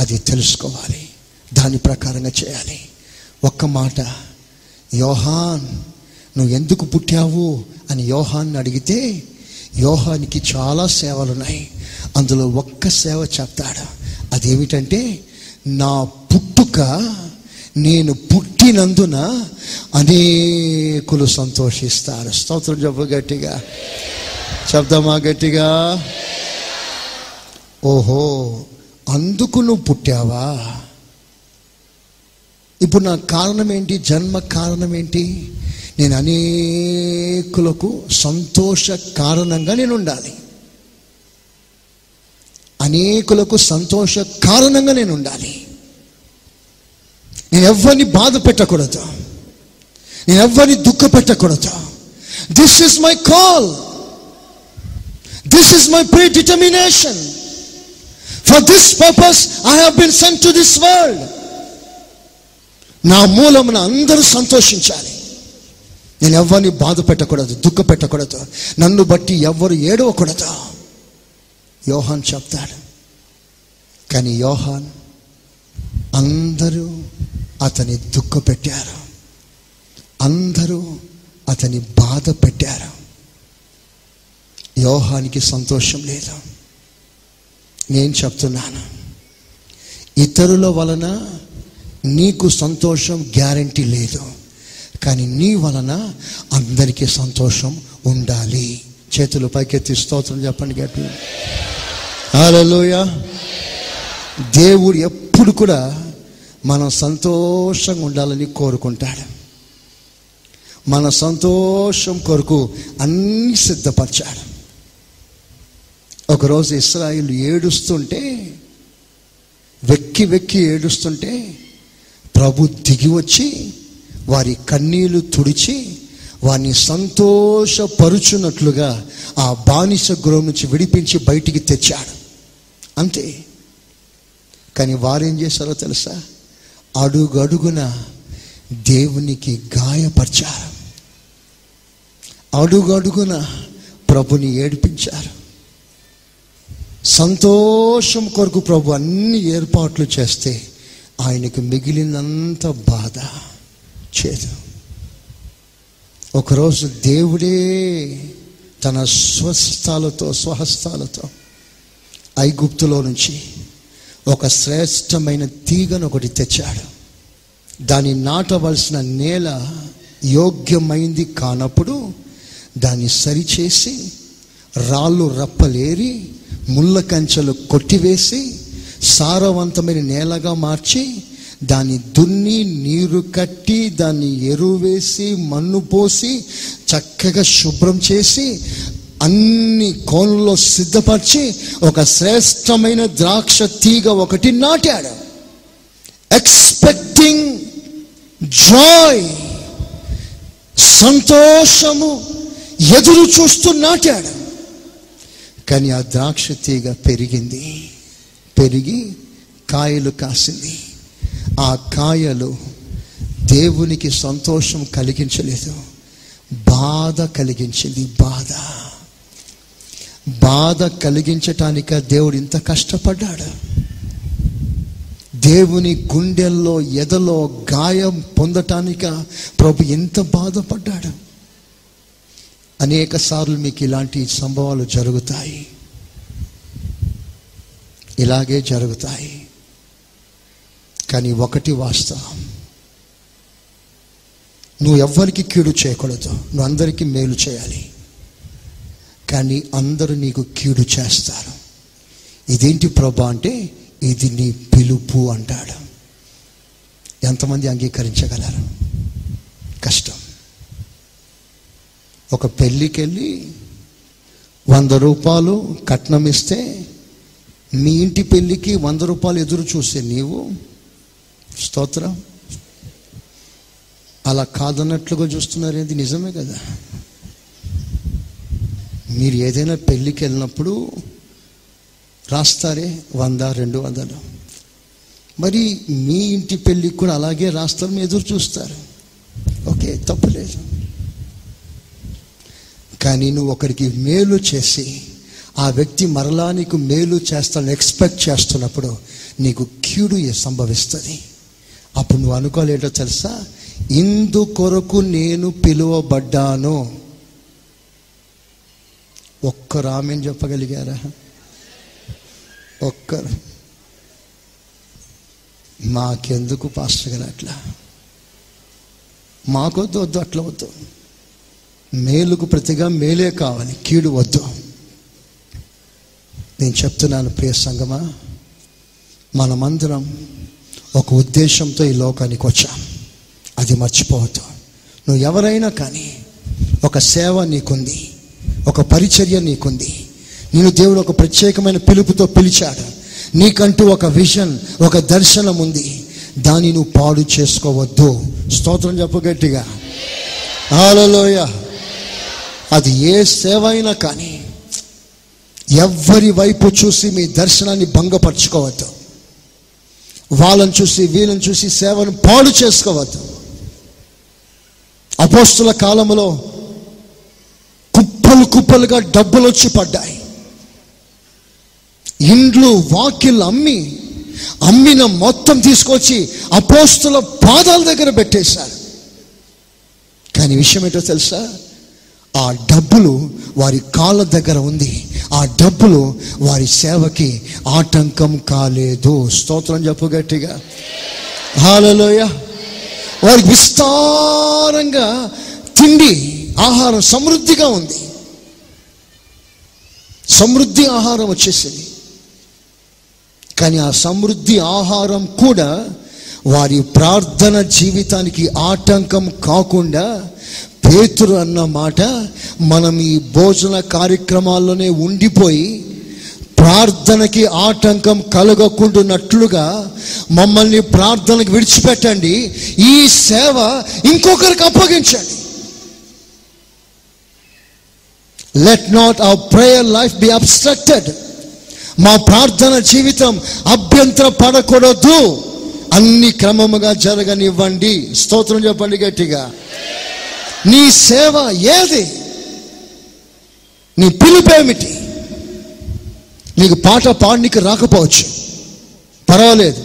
అది తెలుసుకోవాలి. దాని ప్రకారంగా చేయాలి. ఒక్క మాట యోహాన్ నువ్వు ఎందుకు పుట్టావు? అని యోహాన్ని అడిగితే యోహానికి చాలా సేవలు ఉన్నాయి అందులో ఒక్క సేవ చెప్తాడు. అదేమిటంటే నా పుట్టుక నేను పుట్టినందున అనేకులు సంతోషిస్తారు. స్తోత్రం చెప్పు గట్టిగా. చెప్దామా గట్టిగా? ఓహో అందుకు నువ్వు పుట్టావా? ఇప్పుడు నా కారణం ఏంటి? జన్మ కారణం ఏంటి? నేను అనేకులకు సంతోష కారణంగా నేను ఉండాలి. అనేకులకు సంతోష కారణంగా నేను ఉండాలి. నేను ఎవరిని బాధ పెట్టకూడదు. నేను ఎవరిని దుఃఖ పెట్టకూడదు. This is my call this is my predetermination for this purpose I been sent to this world నా మూలమున అందరూ సంతోషించాలి. నేను ఎవరిని బాధ పెట్టకూడదు దుఃఖ పెట్టకూడదు. నన్ను బట్టి ఎవరు ఏడవకూడదు. యోహాన్ చెప్తాడు. కానీ యోహాన్ అందరూ అతని దుఃఖ పెట్టారు. అందరూ అతని బాధ పెట్టారు. యోహానికి సంతోషం లేదు. నేను చెప్తున్నాను ఇతరుల వలన నీకు సంతోషం గ్యారంటీ లేదు. కానీ నీ వలన అందరికీ సంతోషం ఉండాలి. చేతులు పైకెత్తి స్తోత్రం చెప్పండి గట్టి హల్లెలూయా. దేవుడు ఎప్పుడు కూడా మనం సంతోషంగా ఉండాలని కోరుకుంటాడు. మన సంతోషం కొరకు అన్ని సిద్ధపరిచాడు. ఒకరోజు ఇస్రాయిల్ ఏడుస్తుంటే వెక్కి వెక్కి ఏడుస్తుంటే ప్రభు దిగి వచ్చి వారి కన్నీళ్ళు తుడిచి వారిని సంతోషపరుచున్నట్లుగా ఆ బానిస గృహం నుంచి విడిపించి బయటికి తెచ్చాడు. అంతే. కానీ వారేం చేశారో తెలుసా? అడుగడుగున దేవునికి గాయపరిచారు. అడుగడుగున ప్రభుని ఏడిపించారు. సంతోషం కొరకు ప్రభు అన్ని ఏర్పాట్లు చేస్తే ఆయనకు మిగిలినంత బాధ చేదు. ఒకరోజు దేవుడే తన స్వస్థాలతో స్వహస్తాలతో ఐగుప్తులో నుంచి ఒక శ్రేష్టమైన తీగను ఒకటి తెచ్చాడు. దాన్ని నాటవలసిన నేల యోగ్యమైంది కానప్పుడు దాన్ని సరిచేసి రాళ్ళు రప్పలేరి ముళ్ళ కంచెలు కొట్టివేసి సారవంతమైన నేలగా మార్చి దాన్ని దున్ని నీరు కట్టి దాన్ని ఎరువు వేసి మన్ను పోసి చక్కగా శుభ్రం చేసి అన్ని కోణంలో సిద్ధపరిచి ఒక శ్రేష్టమైన ద్రాక్ష తీగ ఒకటి నాటాడు. ఎక్స్పెక్టింగ్ జాయ్ సంతోషము ఎదురు చూస్తూ నాటాడు. కానీ ఆ ద్రాక్ష తీగ పెరిగింది పెరిగి కాయలు కాసింది. ఆ కాయలు దేవునికి సంతోషం కలిగించలేదు బాధ కలిగించింది బాధ. బాధ కలిగించటానిక దేవుడు ఇంత కష్టపడ్డాడు. దేవుని గుండెల్లో ఎదలో గాయం పొందటానిక ప్రభు ఎంత బాధపడ్డాడు. అనేక సార్లు మీకు ఇలాంటి సంభవాలు జరుగుతాయి. ఇలాగే జరుగుతాయి. కానీ ఒకటి వాస్తవం. నువ్వు ఎవ్వరికి కీడు చేయకూడదు. నువ్వు అందరికీ మేలు చేయాలి. కానీ అందరూ నీకు కీడు చేస్తారు. ఇదేంటి ప్రభా అంటే ఇది నీ పిలుపు అంటాడు. ఎంతమంది అంగీకరించగలరు? కష్టం. ఒక పెళ్ళికి వెళ్ళి వంద రూపాయలు కట్నం ఇస్తే మీ ఇంటి పెళ్ళికి వంద రూపాయలు ఎదురు చూసే నీవు? స్తోత్రం. అలా కాదన్నట్లుగా చూస్తున్నారు నిజమే కదా. మీరు ఏదైనా పెళ్ళికి వెళ్ళినప్పుడు రాస్తారే వంద రెండు వందలు. మరి మీ ఇంటి పెళ్ళికి కూడా అలాగే రాస్తారు ఎదురు చూస్తారు. ఓకే తప్పులేదు కానీ నువ్వు ఒకరికి మేలు చేసి ఆ వ్యక్తి మరలా నీకు మేలు చేస్తాను ఎక్స్పెక్ట్ చేస్తున్నప్పుడు నీకు క్యూడు సంభవిస్తుంది? అప్పుడు నువ్వు అనుకోలేటో తెలుసా? ఇందు కొరకు నేను పిలువబడ్డాను. ఒక్కరు ఆమెను చెప్పగలిగారా? ఒక్కరు మాకెందుకు పాస్టర్ గారు అట్లా? మాకొద్దు వద్దు అట్లా వద్దు. మేలుకు ప్రతిగా మేలే కావాలి కీడు వద్దు. నేను చెప్తున్నాను ప్రియ సంగమా మనమందరం ఒక ఉద్దేశంతో ఈ లోకానికి వచ్చాం. అది మర్చిపోవద్దు. నువ్వు ఎవరైనా కానీ ఒక సేవ నీకుంది. ఒక పరిచర్య నీకుంది. నేను దేవుడు ఒక ప్రత్యేకమైన పిలుపుతో పిలిచాడు. నీకంటూ ఒక విజన్ ఒక దర్శనం ఉంది. దాన్ని నువ్వు పాడు చేసుకోవద్దు. స్తోత్రం చెప్పు గట్టిగా. ఆలలోయ అది ఏ సేవ అయినా కానీ ఎవరి వైపు చూసి మీ దర్శనాన్ని భంగపరచుకోవద్దు. వాళ్ళని చూసి వీళ్ళని చూసి సేవను పాడు చేసుకోవద్దు. అపోస్తుల కాలంలో కుప్పలు కుప్పలుగా డబ్బులు వచ్చి పడ్డాయి. ఇండ్లు వాకిళ్ళు అమ్మి అమ్మిన మొత్తం తీసుకొచ్చి అపోస్తుల పాదాల దగ్గర పెట్టేశారు. కానీ విషయం ఏంటో తెలుసా? ఆ డబ్బులు వారి కాళ్ళ దగ్గర ఉంది. ఆ డబ్బులు వారి సేవకి ఆటంకం కాలేదు. స్తోత్రం చెప్పు గట్టిగా. హాలలోయ వారికి విస్తారంగా తిండి ఆహారం సమృద్ధిగా ఉంది. సమృద్ధి ఆహారం వచ్చేసింది. కానీ ఆ సమృద్ధి ఆహారం కూడా వారి ప్రార్థన జీవితానికి ఆటంకం కాకుండా పేతురు అన్న మాట మనం ఈ భోజన కార్యక్రమాల్లోనే ఉండిపోయి ప్రార్థనకి ఆటంకం కలగకుండానట్లుగా మమ్మల్ని ప్రార్థనకు విడిచిపెట్టండి. ఈ సేవ ఇంకొకరికి అప్పగించండి. Let not our prayer life be obstructed మా ప్రార్థన జీవితం అభ్యంతర పడకూడదు. అన్ని క్రమముగా జరగనివ్వండి. స్తోత్రం చెప్పండి గట్టిగా. నీ సేవ ఏది? నీ పిలుపేమిటి నీకు పాట పాడనికి రాకపోవచ్చు. పర్వాలేదు.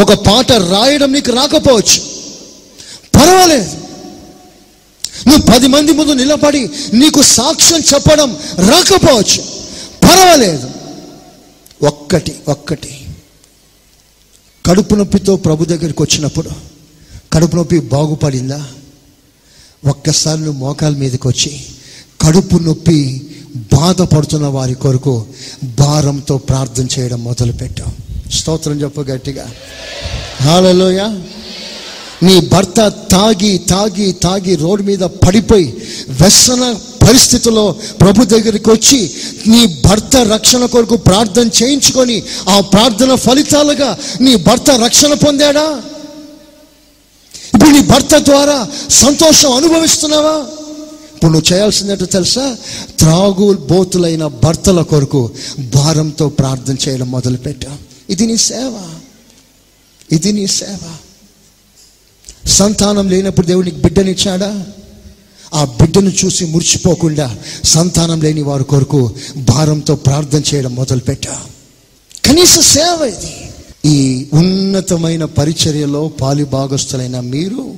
ఒక పాట రాయడం నీకు రాకపోవచ్చు. పర్వాలేదు. నువ్వు పది మంది ముందు నిలబడి నీకు సాక్ష్యం చెప్పడం రాకపోవచ్చు. పర్వాలేదు. ఒక్కటి ఒక్కటి. కడుపు నొప్పితో ప్రభు దగ్గరికి వచ్చినప్పుడు కడుపు నొప్పి బాగుపడిందా? ఒక్కసారి నువ్వు మోకాల మీదకి వచ్చి కడుపు నొప్పి బాధపడుతున్న వారి కొరకు భారంతో ప్రార్థన చేయడం మొదలుపెట్టాం స్తోత్రం చెప్పు గట్టిగా. హాలలోయ. నీ భర్త తాగి తాగి తాగి రోడ్డు మీద పడిపోయి వ్యసన పరిస్థితిలో ప్రభు దగ్గరికి వచ్చి నీ భర్త రక్షణ కొరకు ప్రార్థన చేయించుకొని ఆ ప్రార్థన ఫలితాలుగా నీ భర్త రక్షణ పొందాడా? ఇప్పుడు నీ భర్త ద్వారా సంతోషం అనుభవిస్తున్నావా? ఇప్పుడు నువ్వు చేయాల్సిందంటే తెలుసా? త్రాగు బోతులైన భర్తల కొరకు భారంతో ప్రార్థన చేయడం మొదలుపెట్టా ఇది నీ సేవ. ఇది నీ సేవ. సంతానం లేనప్పుడు దేవుడు నీకు బిడ్డనిచ్చాడా ఆ బిడ్డను చూసి మురిచిపోకుండా సంతానం లేని వారి కొరకు భారంతో ప్రార్థన చేయడం మొదలుపెట్టా. కనీస సేవ ఇది. ఈ ఉన్నతమైన పరిచర్యలో పాలిభాగస్తులైన మీరు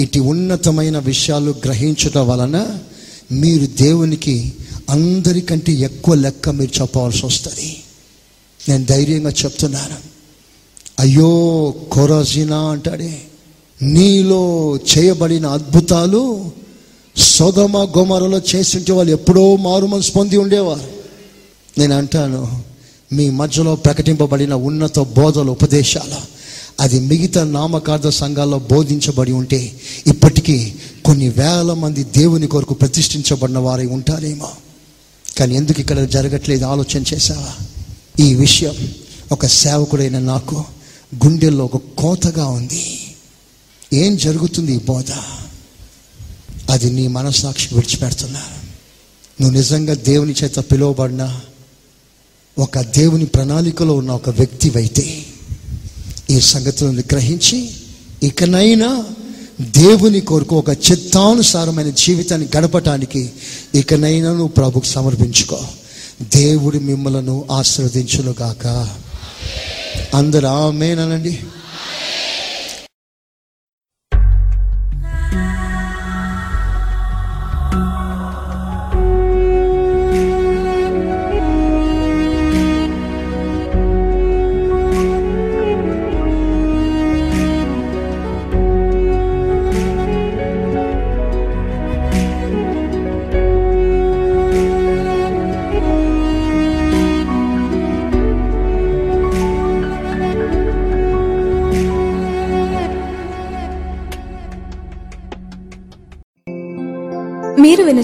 ఇటు ఉన్నతమైన విషయాలు గ్రహించటం వలన మీరు దేవునికి అందరికంటే ఎక్కువ లెక్క మీరు చెప్పవలసి వస్తుంది. నేను ధైర్యంగా చెప్తున్నాను. అయ్యో కొరజినా అంటాడే. నీలో చేయబడిన అద్భుతాలు సొగమ గొమరలో చేసింటే వాళ్ళు ఎప్పుడో మారు పొంది ఉండేవారు. నేను అంటాను మీ మధ్యలో ప్రకటింపబడిన ఉన్నత బోధల ఉపదేశాల అది మిగతా నామకార్థ సంఘాల్లో బోధించబడి ఉంటే ఇప్పటికీ కొన్ని వేల మంది దేవుని కొరకు ప్రతిష్ఠించబడిన వారై ఉంటారేమో. కానీ ఎందుకు ఇక్కడ జరగట్లేదు? ఆలోచన చేశావా? ఈ విషయం ఒక సేవకుడైన నాకు గుండెల్లో ఒక కోతగా ఉంది. ఏం జరుగుతుంది ఈ బోధ? అది నీ మనస్సాక్షి విడిచిపెడుతున్నా. నువ్వు నిజంగా దేవుని చేత పిలువబడిన ఒక దేవుని ప్రణాళికలో ఉన్న ఒక వ్యక్తివైతే ఈ సంగతులను గ్రహించి ఇకనైనా దేవుని కొరకు ఒక చిత్తానుసారమైన జీవితాన్ని గడపటానికి ఇకనైనా నువ్వు ప్రభుకు సమర్పించుకో. దేవుడి మిమ్మలను ఆశీర్వదించునుగాక. అందరు ఆమెనండి